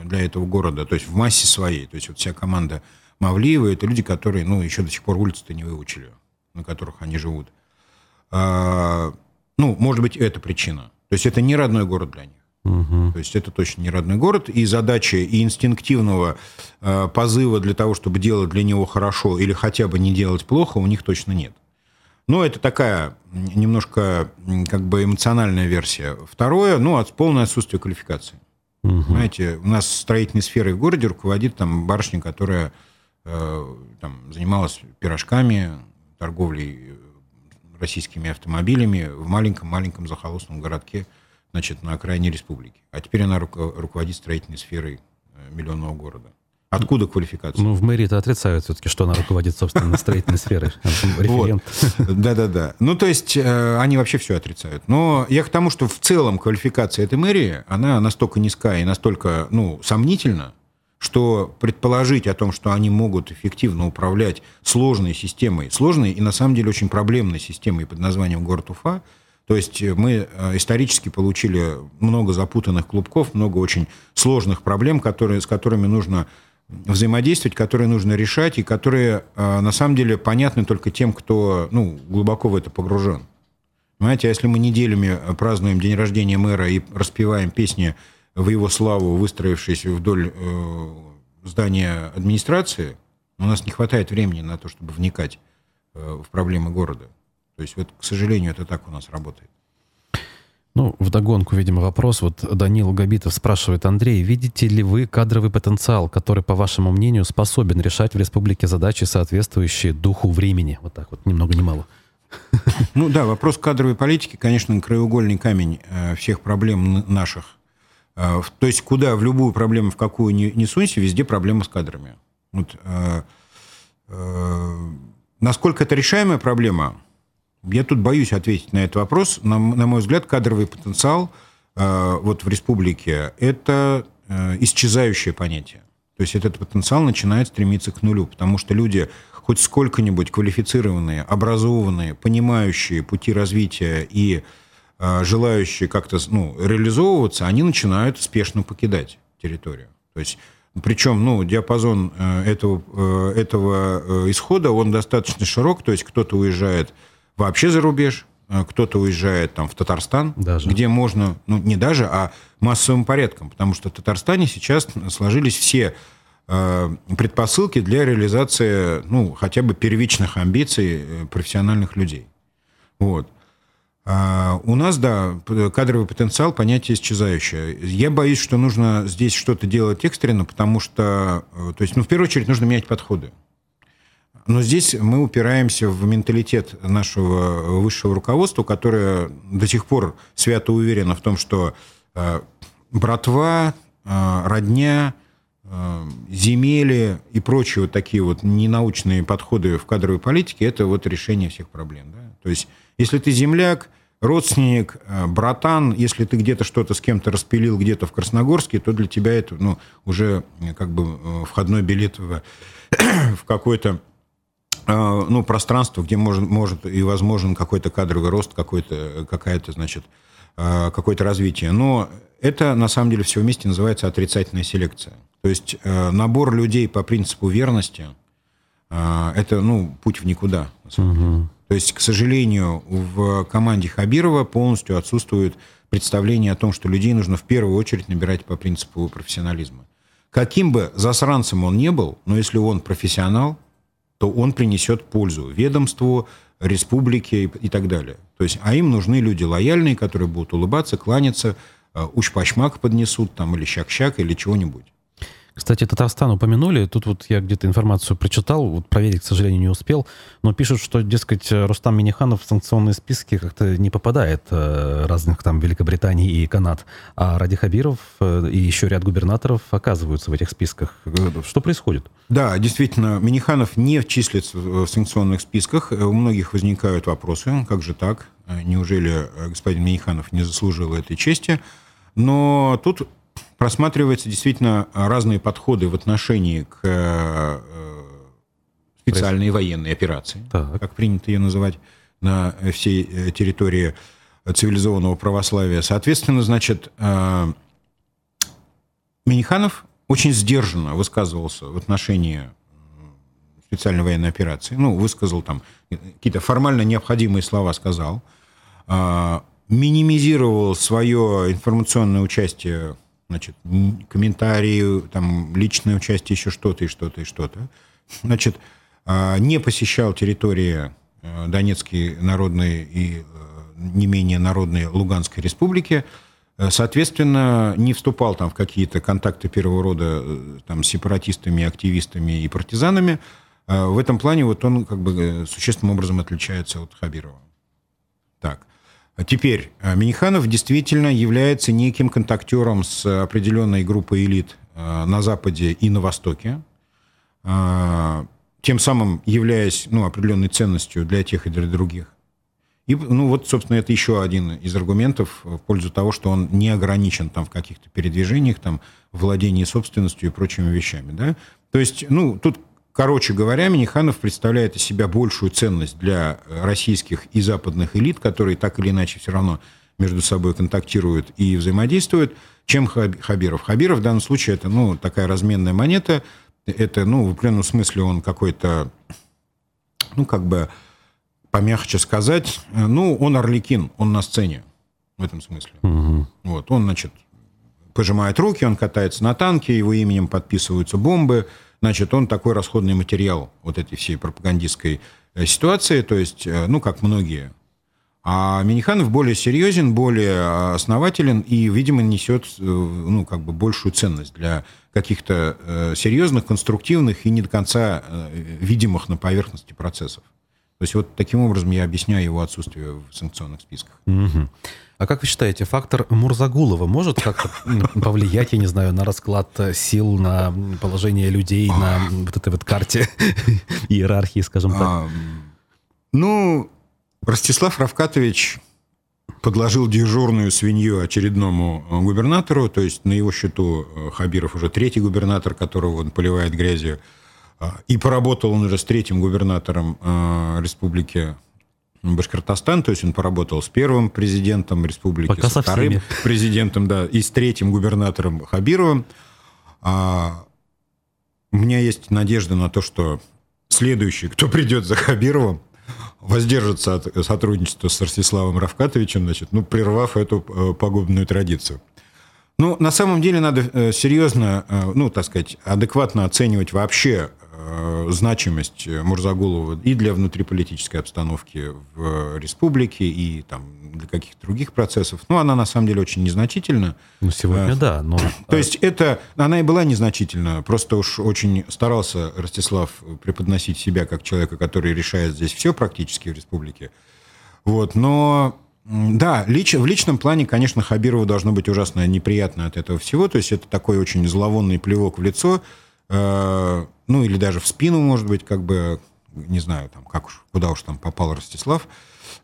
для этого города, то есть в массе своей. То есть вот вся команда Мавлиева – это люди, которые, ну, еще до сих пор улицы-то не выучили, на которых они живут. А, ну, может быть, это причина. То есть это не родной город для них. Угу. То есть это точно не родной город, и задачи и инстинктивного э, позыва для того, чтобы делать для него хорошо или хотя бы не делать плохо, у них точно нет. Но это такая немножко как бы эмоциональная версия. Второе, ну, от полное отсутствие квалификации. Угу. Знаете, у нас строительной сферой в городе руководит там барышня, которая э, там, занималась пирожками, торговлей э, российскими автомобилями в маленьком-маленьком захолустном городке, значит, на окраине республики. А теперь она руководит строительной сферой э, миллионного города. Откуда квалификация? Ну, в мэрии это отрицают все-таки, что она руководит, собственно, строительной сферой. Референт. Да-да-да. Ну, то есть, э, они вообще все отрицают. Но я к тому, что в целом квалификация этой мэрии, она настолько низкая и настолько, ну, сомнительна, что предположить о том, что они могут эффективно управлять сложной системой, сложной и на самом деле очень проблемной системой под названием город Уфа, то есть мы э, исторически получили много запутанных клубков, много очень сложных проблем, которые, с которыми нужно взаимодействовать, которые нужно решать и которые а, на самом деле понятны только тем, кто ну, глубоко в это погружен. Понимаете, а если мы неделями празднуем день рождения мэра и распеваем песни в его славу, выстроившись вдоль э, здания администрации, у нас не хватает времени на то, чтобы вникать э, в проблемы города. То есть, вот, к сожалению, это так у нас работает. Ну, вдогонку, видимо, вопрос. Вот Данил Габитов спрашивает, Андрей, видите ли вы кадровый потенциал, который, по вашему мнению, способен решать в республике задачи, соответствующие духу времени? Вот так вот, ни много ни мало. Ну да, вопрос кадровой политики, конечно, краеугольный камень э, всех проблем наших. Э, то есть куда, в любую проблему, в какую не, не сунься, везде проблема с кадрами. Вот, э, насколько это решаемая проблема, я тут боюсь ответить на этот вопрос. На, на мой взгляд, кадровый потенциал э, вот в республике – это э, исчезающее понятие. То есть этот потенциал начинает стремиться к нулю, потому что люди хоть сколько-нибудь квалифицированные, образованные, понимающие пути развития и э, желающие как-то ну, реализовываться, они начинают спешно покидать территорию. То есть причем, ну, диапазон э, этого, э, этого э, исхода, он достаточно широк, то есть кто-то уезжает вообще за рубеж, э, кто-то уезжает там в Татарстан, даже. где можно, ну не даже, а массовым порядком, потому что в Татарстане сейчас сложились все э, предпосылки для реализации, ну, хотя бы первичных амбиций э, профессиональных людей. Вот. А у нас, да, кадровый потенциал, понятие исчезающее. Я боюсь, что нужно здесь что-то делать экстренно, потому что, то есть, ну, в первую очередь, нужно менять подходы. Но здесь мы упираемся в менталитет нашего высшего руководства, которое до сих пор свято уверено в том, что э, братва, э, родня, э, земели и прочие вот такие вот ненаучные подходы в кадровой политике – это вот решение всех проблем. Да? То есть, если ты земляк, родственник, братан, если ты где-то что-то с кем-то распилил где-то в Красногорске, то для тебя это ну, уже как бы входной билет в, в какой-то ну, пространство, где может, может и возможен какой-то кадровый рост, какой-то, какая-то, значит, а, какое-то развитие. Но это, на самом деле, все вместе называется отрицательная селекция. То есть а, набор людей по принципу верности – это, ну, путь в никуда, угу. То есть, к сожалению, в команде Хабирова полностью отсутствует представление о том, что людей нужно в первую очередь набирать по принципу профессионализма. Каким бы засранцем он ни был, но если он профессионал – то он принесет пользу ведомству, республики и так далее. То есть, а им нужны люди лояльные, которые будут улыбаться, кланяться, уж-пашмак поднесут там, или щак-щак, или чего-нибудь. Кстати, Татарстан упомянули. Тут вот я где-то информацию прочитал, вот проверить, к сожалению, не успел. Но пишут, что, дескать, Рустам Миниханов в санкционные списки как-то не попадает э, разных там Великобритании и Канад. А Ради Хабиров э, и еще ряд губернаторов оказываются в этих списках. Что происходит? Да, действительно, Миниханов не числится в санкционных списках. У многих возникают вопросы, как же так? Неужели господин Миниханов не заслужил этой чести? Но тут просматриваются действительно разные подходы в отношении к э, специальной военной операции, так. как принято ее называть на всей э, территории цивилизованного православия. Соответственно, значит, э, Миниханов очень сдержанно высказывался в отношении специальной военной операции. Ну, высказал там какие-то формально необходимые слова, сказал. Минимизировал свое информационное участие значит, комментарии, там, личное участие, еще что-то и что-то и что-то. Значит, а, не посещал территории э, Донецкой народной и э, не менее народной Луганской республики, э, соответственно, не вступал там в какие-то контакты первого рода там, с сепаратистами, активистами и партизанами. В этом плане вот он как бы существенным образом отличается от Хабирова. Так. А теперь, э, Миниханов действительно является неким контактером с определенной группой элит э, на Западе и на Востоке, э, тем самым являясь ну, определенной ценностью для тех и для других. И, ну, вот, собственно, это еще один из аргументов в пользу того, что он не ограничен там в каких-то передвижениях, там, владении собственностью и прочими вещами, да. То есть, ну, тут Короче говоря, Миниханов представляет из себя большую ценность для российских и западных элит, которые так или иначе все равно между собой контактируют и взаимодействуют, чем Хабиров. Хабиров в данном случае это ну, такая разменная монета. Это, ну, в определенном смысле он какой-то, ну, как бы помягче сказать, ну, он орликин, он на сцене в этом смысле. Угу. Вот, он, значит, пожимает руки, он катается на танке, его именем подписываются бомбы, значит, он такой расходный материал вот этой всей пропагандистской э, ситуации, то есть, э, ну, как многие. А Миниханов более серьезен, более основателен и, видимо, несет, э, ну, как бы большую ценность для каких-то серьезных, конструктивных и не до конца видимых на поверхности процессов. То есть вот таким образом я объясняю его отсутствие в санкционных списках. Угу. А как вы считаете, фактор Мурзагулова может как-то повлиять, я не знаю, на расклад сил, на положение людей на вот этой вот карте иерархии, скажем так? Ну, Ростислав Равкатович подложил дежурную свинью очередному губернатору, то есть на его счету э, Хабиров уже третий губернатор, которого он поливает грязью, и поработал он уже с третьим губернатором э, республики Башкортостан, то есть он поработал с первым президентом республики, Пока со вторым всеми. президентом, да, и с третьим губернатором Хабировым. А, у меня есть надежда на то, что следующий, кто придет за Хабировым, воздержится от сотрудничества с Ростиславом Равкатовичем, значит, ну, прервав эту э, пагубную традицию. Ну, на самом деле надо э, серьезно, э, ну, так сказать, адекватно оценивать вообще значимость Мурзагулова и для внутриполитической обстановки в республике, и там, для каких-то других процессов. Ну, она на самом деле очень незначительна. Ну, сегодня а, да, но... То есть это... Она и была незначительна, просто уж очень старался Ростислав преподносить себя как человека, который решает здесь все практически в республике. Вот, но... Да, лич, в личном плане, конечно, Хабирову должно быть ужасно неприятно от этого всего. То есть это такой очень зловонный плевок в лицо, э, ну или даже в спину, может быть, как бы, не знаю, там, как уж, куда уж там попал Ростислав.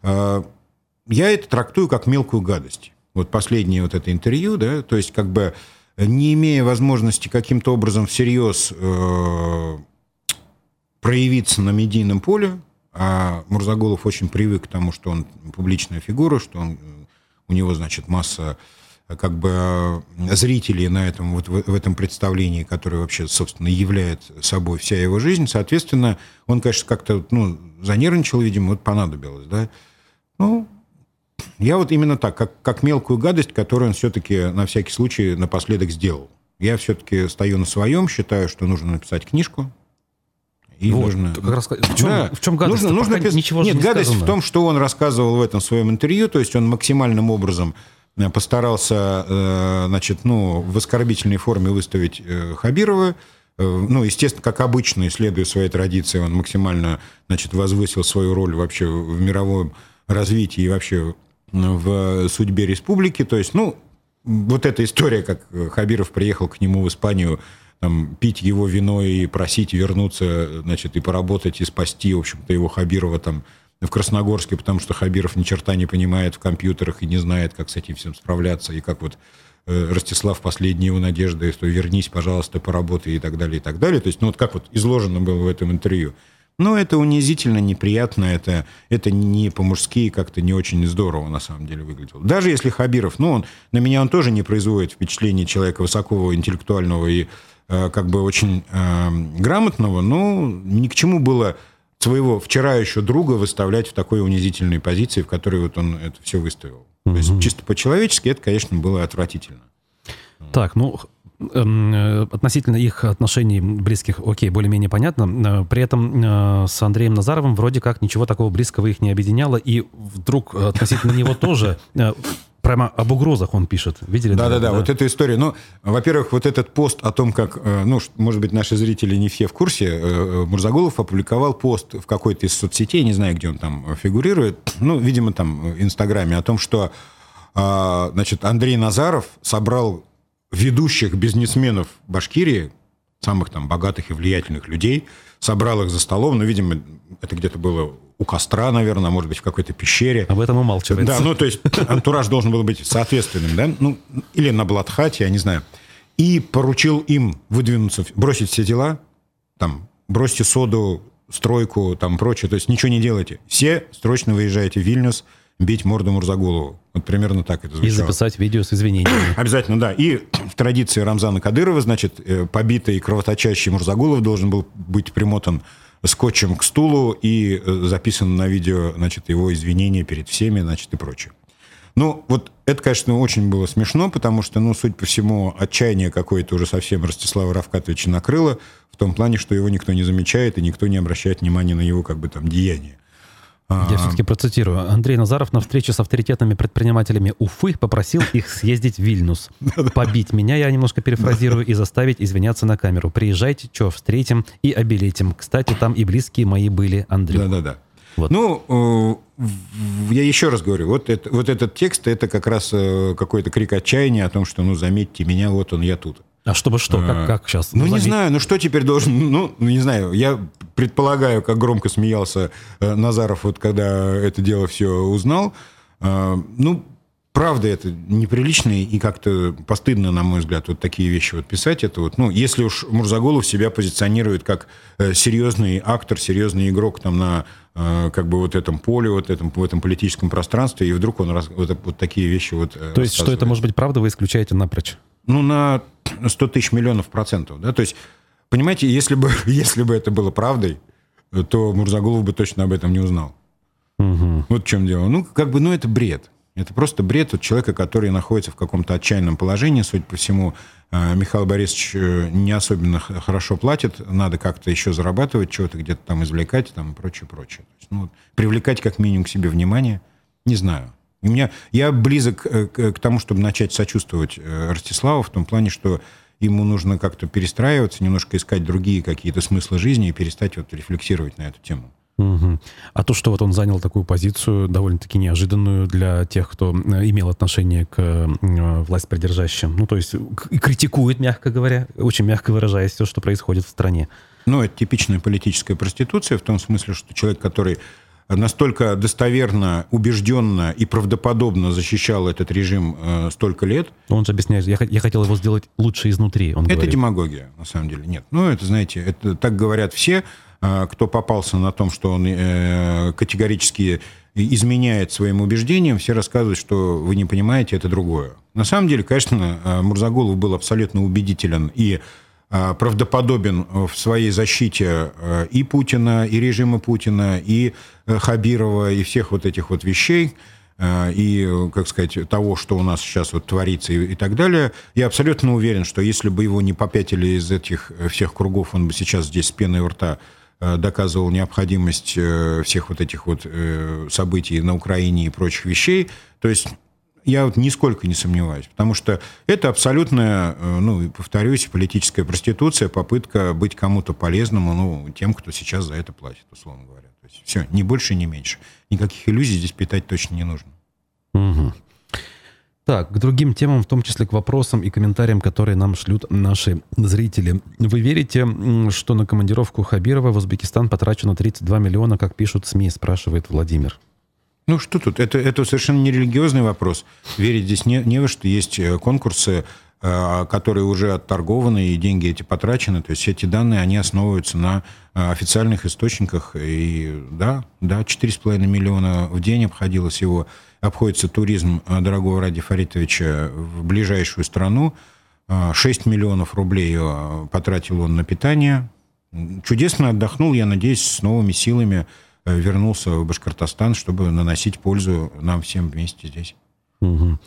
Э, я это трактую как мелкую гадость. Вот последнее вот это интервью, да, то есть как бы не имея возможности каким-то образом всерьез э, проявиться на медийном поле, а Мурзагулов очень привык к тому, что он публичная фигура, что он, у него, значит, масса как бы э, зрителей на этом, вот в, в этом представлении, которое вообще, собственно, является собой вся его жизнь, соответственно, он, конечно, как-то, ну, занервничал, видимо, вот понадобилось, да. Ну, я вот именно так, как, как мелкую гадость, которую он все-таки на всякий случай напоследок сделал. Я все-таки стою на своем, считаю, что нужно написать книжку. И вот, нужно... Как раз, в, чем, да, в чем гадость? Нужно, нужно пис... ничего Нет, не гадость сказано. в том, что он рассказывал в этом своем интервью, то есть он максимальным образом постарался, э, значит, ну, в оскорбительной форме выставить э, Хабирова, ну, естественно, как обычно, исследуя своей традиции, он максимально, значит, возвысил свою роль вообще в мировом развитии и вообще в судьбе республики. То есть, ну, вот эта история, как Хабиров приехал к нему в Испанию там, пить его вино и просить вернуться, значит, и поработать, и спасти, в общем-то, его Хабирова там в Красногорске, потому что Хабиров ни черта не понимает в компьютерах и не знает, как с этим всем справляться, и как вот э, Ростислав последние его надежды, что вернись, пожалуйста, поработай и так далее, и так далее. То есть, ну вот как вот изложено было в этом интервью. Ну, это унизительно, неприятно, это, это не по-мужски, как-то не очень здорово на самом деле выглядело. Даже если Хабиров, ну, он, на меня он тоже не производит впечатление человека высокого, интеллектуального и Э, как бы очень э, грамотного, но ни к чему было своего вчера еще друга выставлять в такой унизительной позиции, в которой вот он это все выставил. Угу. То есть чисто по-человечески это, конечно, было отвратительно. Так, ну, эм, э, относительно их отношений близких, окей, более-менее понятно. При этом с Андреем Назаровым вроде как ничего такого близкого их не объединяло, и вдруг относительно него тоже прямо об угрозах он пишет. Видели? Да-да-да, вот эта история. Ну, во-первых, вот этот пост о том, как, э, ну, может быть, наши зрители не все в курсе, э, э, Мурзагулов опубликовал пост в какой-то из соцсетей, не знаю, где он там фигурирует, ну, видимо, там в Инстаграме, о том, что, значит, Андрей Назаров собрал ведущих бизнесменов Башкирии, самых там богатых и влиятельных людей, собрал их за столом, ну, видимо, это где-то было у костра, наверное, может быть, в какой-то пещере. Об этом умалчивается. Да, ну, то есть антураж должен был быть соответственным, да, ну, или на Бладхате, я не знаю. И поручил им выдвинуться, бросить все дела, там, бросьте соду, стройку, там, прочее, то есть ничего не делайте. Все срочно выезжайте в Вильнюс, бить морду Мурзаголову. Вот примерно так это звучало. И записать видео с извинениями. Обязательно, да. И в традиции Рамзана Кадырова, значит, э, побитый кровоточащий Мурзагулов должен был быть примотан скотчем к стулу и э, записан на видео, значит, его извинения перед всеми, значит, и прочее. Ну, вот это, конечно, очень было смешно, потому что, ну, судя по всему, отчаяние какое-то уже совсем Ростислава Равкатовича накрыло, в том плане, что его никто не замечает и никто не обращает внимания на его, как бы, там, деяния. Я все-таки процитирую. Андрей Назаров на встрече с авторитетными предпринимателями Уфы попросил их съездить в Вильнюс. Побить меня, я немножко перефразирую, и заставить извиняться на камеру. Приезжайте, что, встретим и обелетим. Кстати, там и близкие мои были, Андрей. Да-да-да. Вот. Ну, э, я еще раз говорю, вот, это, вот этот текст, это как раз э, какой-то крик отчаяния о том, что, ну, заметьте меня, вот он, я тут. А чтобы что? Как, а, как сейчас? Ну, не знаю, ну что теперь должен... Ну, не знаю, я предполагаю, как громко смеялся э, Назаров, вот когда это дело все узнал. Ну, правда, это неприлично и как-то постыдно, на мой взгляд, вот такие вещи вот писать. Это вот, ну, если уж Мурзаголов себя позиционирует как э, серьезный актор, серьезный игрок там на э, как бы вот этом поле, вот этом, в этом политическом пространстве, и вдруг он раз, вот, вот такие вещи вот То есть, что это может быть правда, вы исключаете напрочь? Ну, на 100 тысяч миллионов процентов. Да? То есть, понимаете, если бы, если бы это было правдой, то Мурзаголов бы точно об этом не узнал. Угу. Вот в чем дело. Ну, как бы, ну, это бред. Это просто бред от человека, который находится в каком-то отчаянном положении. Судя по всему, э, Михаил Борисович э, не особенно хорошо платит. Надо как-то еще зарабатывать, чего-то где-то там извлекать там, и прочее, прочее. То есть, ну, привлекать как минимум к себе внимание. Не знаю. У меня, я близок э, к, к тому, чтобы начать сочувствовать Ростиславу в том плане, что ему нужно как-то перестраиваться, немножко искать другие какие-то смыслы жизни и перестать вот рефлексировать на эту тему. Угу. А то, что вот он занял такую позицию, довольно-таки неожиданную для тех, кто э, имел отношение к власть придержащим, ну, то есть критикует, мягко говоря, очень мягко выражаясь, все, что происходит в стране. Ну, это типичная политическая проституция в том смысле, что человек, который настолько достоверно, убежденно и правдоподобно защищал этот режим э, столько лет. Он же объясняет, я, я хотел его сделать лучше изнутри. Он это говорит. демагогия, на самом деле. Нет. Ну, это, знаете, это так говорят все, э, кто попался на том, что он э, категорически изменяет своим убеждениям, все рассказывают, что вы не понимаете, это другое. На самом деле, конечно, э, Мурзагулов был абсолютно убедителен и Э, правдоподобен в своей защите и Путина, и режима Путина, и э, Хабирова, и всех вот этих вот вещей, и, как сказать, того, что у нас сейчас вот творится и, и так далее. Я абсолютно уверен, что если бы его не попятили из этих всех кругов, он бы сейчас здесь с пеной у рта доказывал необходимость всех вот этих вот событий на Украине и прочих вещей. То есть я вот нисколько не сомневаюсь, потому что это абсолютная, ну, повторюсь, политическая проституция, попытка быть кому-то полезным, ну, тем, кто сейчас за это платит, условно говоря. То есть все, ни больше, ни меньше. Никаких иллюзий здесь питать точно не нужно. Угу. Так, к другим темам, в том числе к вопросам и комментариям, которые нам шлют наши зрители. Вы верите, что на командировку Хабирова в Узбекистан потрачено 32 миллиона, как пишут СМИ, спрашивает Владимир. Ну что тут? Это, это совершенно не религиозный вопрос. Верить здесь не, не во что. Есть э, конкурсы, э, которые уже отторгованы, и деньги эти потрачены. То есть эти данные, они основываются на э, официальных источниках. И да, да, 4,5 миллиона в день обходилось его обходится туризм э, дорогого Ради Фаритовича в ближайшую страну. 6 э, миллионов рублей э, потратил он на питание. Чудесно отдохнул, я надеюсь, с новыми силами вернулся в Башкортостан, чтобы наносить пользу нам всем вместе здесь. Угу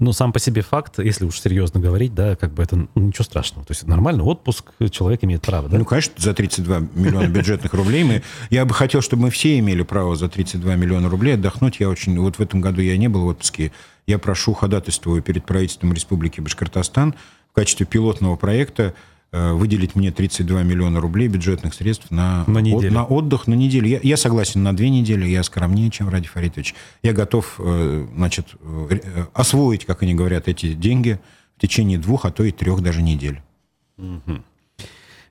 ну, сам по себе факт, если уж серьезно говорить, да, как бы это ну, ничего страшного. То есть нормальный отпуск человек имеет право, да? Ну, конечно, за 32 миллиона бюджетных рублей мы... Я бы хотел, чтобы мы все имели право за 32 миллиона рублей отдохнуть. Я очень... Вот в этом году я не был в отпуске. Я прошу ходатайствую перед правительством Республики Башкортостан в качестве пилотного проекта выделить мне 32 миллиона рублей бюджетных средств на, на, от, на отдых на неделю. Я, я согласен на две недели, я скромнее, чем Ради Фаритович. Я готов э, значит, э, освоить, как они говорят, эти деньги в течение двух, а то и трех даже недель. Угу.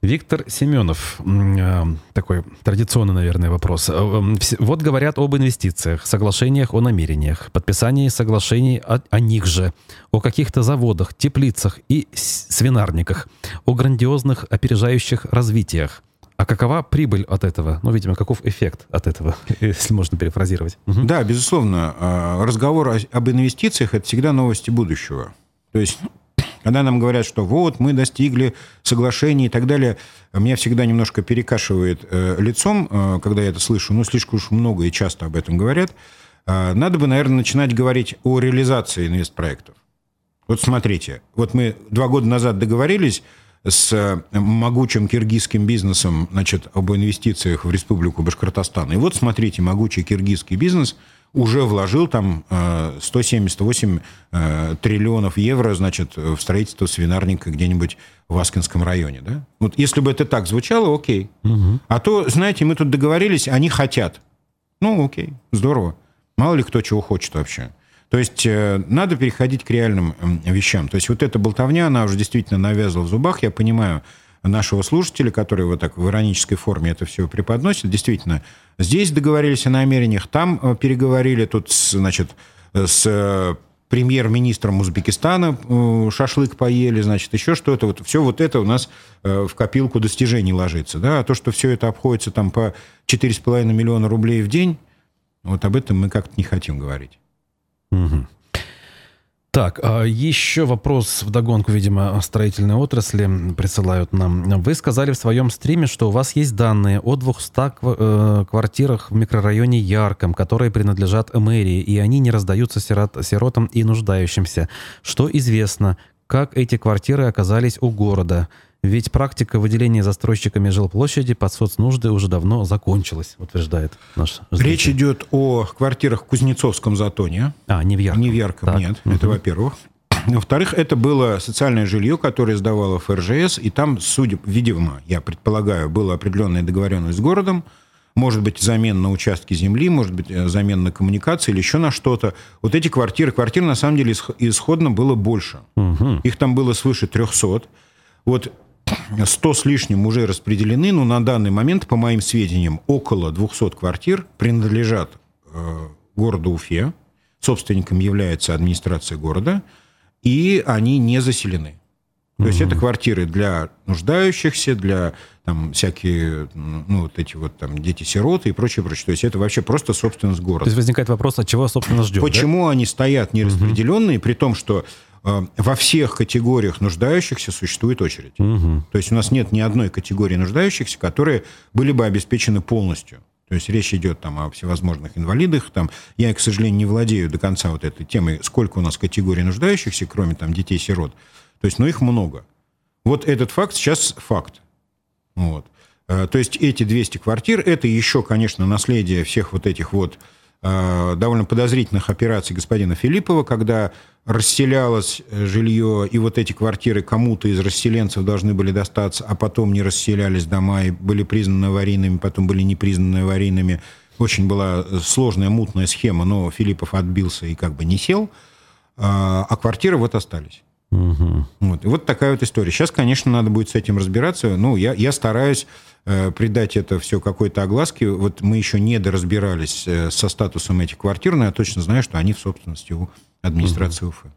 Виктор Семенов, э, такой традиционный, наверное, вопрос. Э, вот говорят об инвестициях, соглашениях о намерениях, подписании соглашений о, о них же, о каких-то заводах, теплицах и свинарниках, о грандиозных опережающих развитиях. А какова прибыль от этого? Ну, видимо, каков эффект от этого, если можно перефразировать? Да, безусловно. А, разговор об инвестициях – это всегда новости будущего. То есть когда нам говорят, что вот, мы достигли соглашения и так далее, меня всегда немножко перекашивает э, лицом, э, когда я это слышу, ну, слишком уж много и часто об этом говорят. Э, надо бы, наверное, начинать говорить о реализации инвестпроектов. Вот смотрите, вот мы два года назад договорились с э, могучим киргизским бизнесом значит, об инвестициях в Республику Башкортостан. И вот смотрите, могучий киргизский бизнес – уже вложил там 178 э, э, триллионов евро, значит, в строительство свинарника где-нибудь в Аскинском районе, да? Вот если бы это так звучало, окей. Угу. А то, знаете, мы тут договорились, они хотят. Ну, окей, здорово. Мало ли кто чего хочет вообще. То есть э, надо переходить к реальным вещам. То есть вот эта болтовня, она уже действительно навязла в зубах. Я понимаю, нашего слушателя, который вот так в иронической форме это все преподносит. Действительно, здесь договорились о намерениях, там э, переговорили, тут, значит, с э, премьер-министром Узбекистана э, шашлык поели, значит, еще что-то. Вот все вот это у нас в копилку достижений ложится. Да? А то, что все это обходится там по 4,5 миллиона рублей в день, вот об этом мы как-то не хотим говорить. Угу. Так, а еще вопрос в догонку, видимо, строительной отрасли присылают нам. Вы сказали в своем стриме, что у вас есть данные о 200 э, квартирах в микрорайоне Ярком, которые принадлежат мэрии, и они не раздаются сирот, сиротам и нуждающимся. Что известно, как эти квартиры оказались у города? Ведь практика выделения застройщиками жилплощади под соцнужды уже давно закончилась, утверждает наш зритель. Речь идет о квартирах в Кузнецовском затоне. А, не в Ярком. Не в Ярком, так. нет. Угу. Это во-первых. Во-вторых, это было социальное жилье, которое сдавало ФРЖС, и там, судя, видимо, я предполагаю, была определенная договоренность с городом, может быть, замен на участки земли, может быть, э, замен на коммуникации или еще на что-то. Вот эти квартиры, квартир на самом деле исходно было больше. Угу. Их там было свыше 300. Вот 100 с лишним уже распределены, но на данный момент, по моим сведениям, около 200 квартир принадлежат э, городу Уфе, собственником является администрация города, и они не заселены. То есть это квартиры для нуждающихся, для там всякие, ну, вот эти вот там дети-сироты и прочее, прочее. То есть это вообще просто собственность города. То есть возникает вопрос, от чего, собственно, ждем, Почему да? они стоят нераспределенные, угу. при том, что во всех категориях нуждающихся существует очередь. Угу. То есть у нас нет ни одной категории нуждающихся, которые были бы обеспечены полностью. То есть речь идет там о всевозможных инвалидах. Там, я, к сожалению, не владею до конца вот этой темой, сколько у нас категорий нуждающихся, кроме там детей-сирот. То есть, ну, их много. Вот этот факт сейчас факт. Вот. То есть эти 200 квартир, это еще, конечно, наследие всех вот этих вот довольно подозрительных операций господина Филиппова, когда расселялось жилье, и вот эти квартиры кому-то из расселенцев должны были достаться, а потом не расселялись дома и были признаны аварийными, потом были не признаны аварийными. Очень была сложная, мутная схема, но Филиппов отбился и как бы не сел, а квартиры вот остались. Угу. Вот. И вот такая вот история. Сейчас, конечно, надо будет с этим разбираться. Ну, я, я стараюсь э, придать это все какой-то огласке. Вот мы еще не доразбирались э, со статусом этих квартир, но я точно знаю, что они в собственности у администрации угу. Уфы.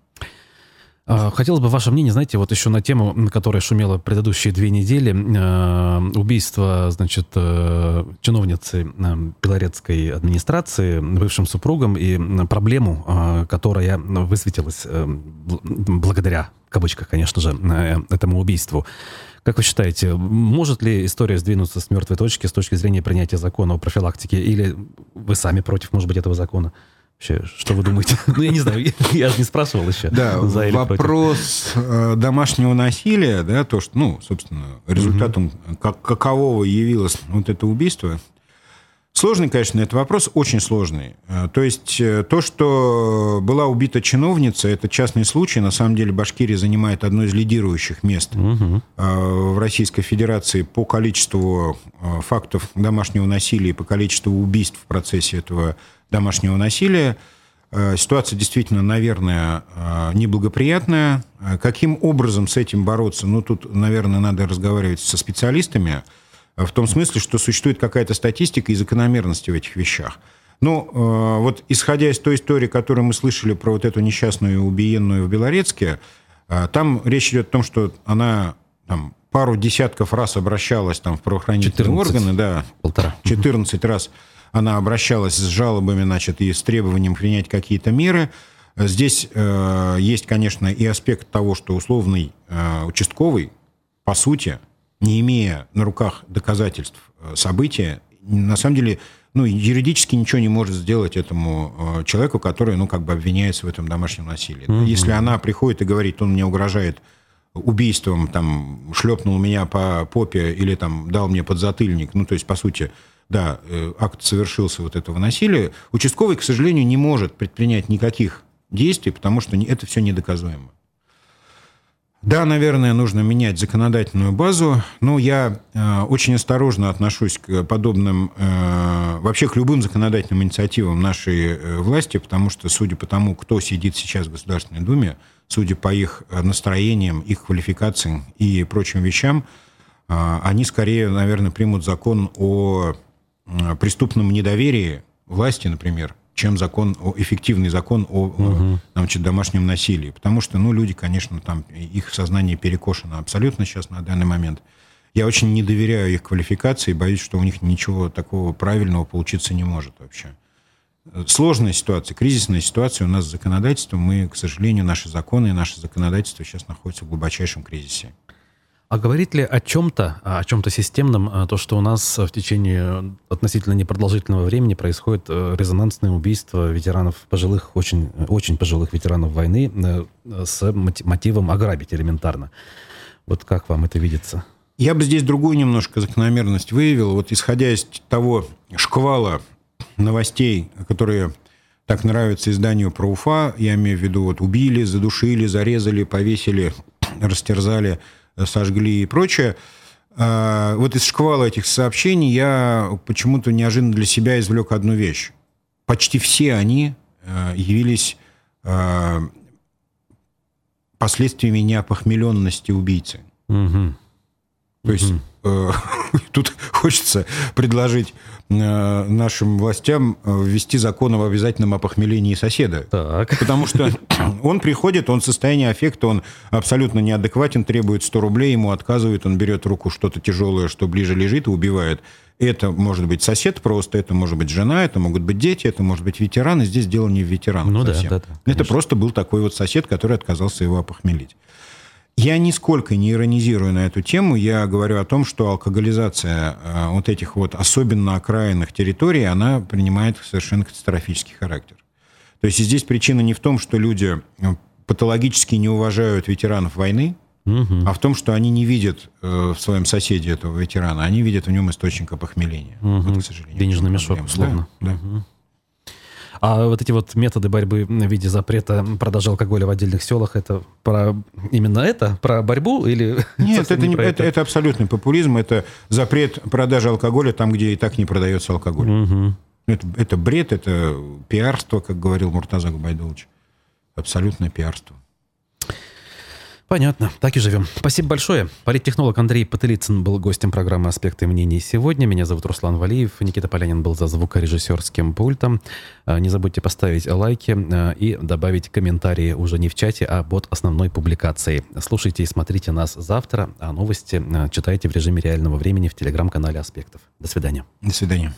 А, хотелось бы ваше мнение, знаете, вот еще на тему, которая шумела предыдущие две недели, э, убийство, значит, э, чиновницы э, белорецкой администрации бывшим супругом и проблему, которая высветилась благодаря, кавычках, конечно же, этому убийству. Как вы считаете, может ли история сдвинуться с мертвой точки с точки зрения принятия закона о профилактике, или вы сами против, может быть, этого закона? Вообще, что вы думаете? Ну, я не знаю, я же не спрашивал еще. Да, вопрос. Э, домашнего насилия, да, то, что, ну, собственно, результатом как, какового явилось вот это убийство, Сложный, конечно, этот вопрос, очень сложный. Э, то есть э, то, что была убита чиновница, это частный случай. На самом деле Башкирия занимает одно из лидирующих мест угу. в Российской Федерации по количеству фактов домашнего насилия, по количеству убийств в процессе этого домашнего насилия. Э, ситуация действительно, наверное, э, неблагоприятная. Э, каким образом с этим бороться? Ну, тут, наверное, надо разговаривать со специалистами, в том смысле, что существует какая-то статистика и закономерности в этих вещах. Ну, вот исходя из той истории, которую мы слышали про вот эту несчастную убиенную в Белорецке, там речь идет о том, что она там, пару десятков раз обращалась там, в правоохранительные 14. органы. Да, Полтора. 14 раз она обращалась с жалобами, значит, и с требованием принять какие-то меры. Здесь э, есть, конечно, и аспект того, что условный э, участковый, по сути, не имея на руках доказательств э, события, на самом деле, ну, юридически ничего не может сделать этому э, человеку, который, ну, как бы обвиняется в этом домашнем насилии. Mm-hmm. Если она приходит и говорит, он мне угрожает убийством, там, шлепнул меня по попе или там дал мне подзатыльник, ну, то есть, по сути, да, э, акт совершился вот этого насилия, участковый, к сожалению, не может предпринять никаких действий, потому что это все недоказуемо. Да, наверное, нужно менять законодательную базу, но я э, очень осторожно отношусь к подобным, э, вообще к любым законодательным инициативам нашей э, власти, потому что, судя по тому, кто сидит сейчас в Государственной Думе, судя по их настроениям, их квалификациям и прочим вещам, э, они скорее, наверное, примут закон о преступном недоверии власти, например, чем закон, эффективный закон о угу. значит, домашнем насилии. Потому что, ну, люди, конечно, там, их сознание перекошено абсолютно сейчас на данный момент. Я очень не доверяю их квалификации, боюсь, что у них ничего такого правильного получиться не может вообще. Сложная ситуация, кризисная ситуация у нас с законодательством. Мы, к сожалению, наши законы и наше законодательство сейчас находятся в глубочайшем кризисе. А говорит ли о чем-то, о чем-то системном, а, то, что у нас в течение относительно непродолжительного времени происходит э, резонансное убийство ветеранов пожилых, очень, очень пожилых ветеранов войны э, с мотивом ограбить элементарно? Вот как вам это видится? Я бы здесь другую немножко закономерность выявил. Вот исходя из того шквала новостей, которые так нравятся изданию про Уфа, я имею в виду, вот убили, задушили, зарезали, повесили, растерзали – сожгли и прочее. А, вот из шквала этих сообщений я почему-то неожиданно для себя извлек одну вещь. Почти все они а, явились а, последствиями неопохмеленности убийцы. Угу. То есть э, тут хочется предложить Э, нашим властям э, ввести закон об обязательном опохмелении соседа. Так. Потому что он приходит, он в состоянии аффекта, он абсолютно неадекватен, требует 100 рублей, ему отказывают, он берет руку что-то тяжелое, что ближе лежит, и убивает. Это может быть сосед просто, это может быть жена, это могут быть дети, это может быть ветеран, и здесь дело не в ветеранах ну, совсем. Да, да, да, это просто был такой вот сосед, который отказался его опохмелить. Я нисколько не иронизирую на эту тему. Я говорю о том, что алкоголизация э, вот этих вот особенно окраинных территорий, она принимает совершенно катастрофический характер. То есть здесь причина не в том, что люди э, патологически не уважают ветеранов войны, Угу. А в том, что они не видят э, в своем соседе этого ветерана, они видят в нем источник опохмеления. Угу. Вот, к сожалению. Денежный мешок, условно. Да, да. Угу. А вот эти вот методы борьбы в виде запрета продажи алкоголя в отдельных селах, это про именно это, про борьбу или... Нет, это, не, это, это абсолютный популизм, это запрет продажи алкоголя там, где и так не продается алкоголь. Угу. Это, это бред, это пиарство, как говорил Муртаза Губайдулович. Абсолютное пиарство. Понятно, так и живем. Спасибо большое. Политтехнолог Андрей Потылицын был гостем программы «Аспекты мнений» сегодня. Меня зовут Руслан Валиев. Никита Полянин был за звукорежиссерским пультом. А, не забудьте поставить лайки а, и добавить комментарии уже не в чате, а под основной публикацией. Слушайте и смотрите нас завтра, а новости а, читайте в режиме реального времени в телеграм-канале «Аспектов». До свидания. До свидания.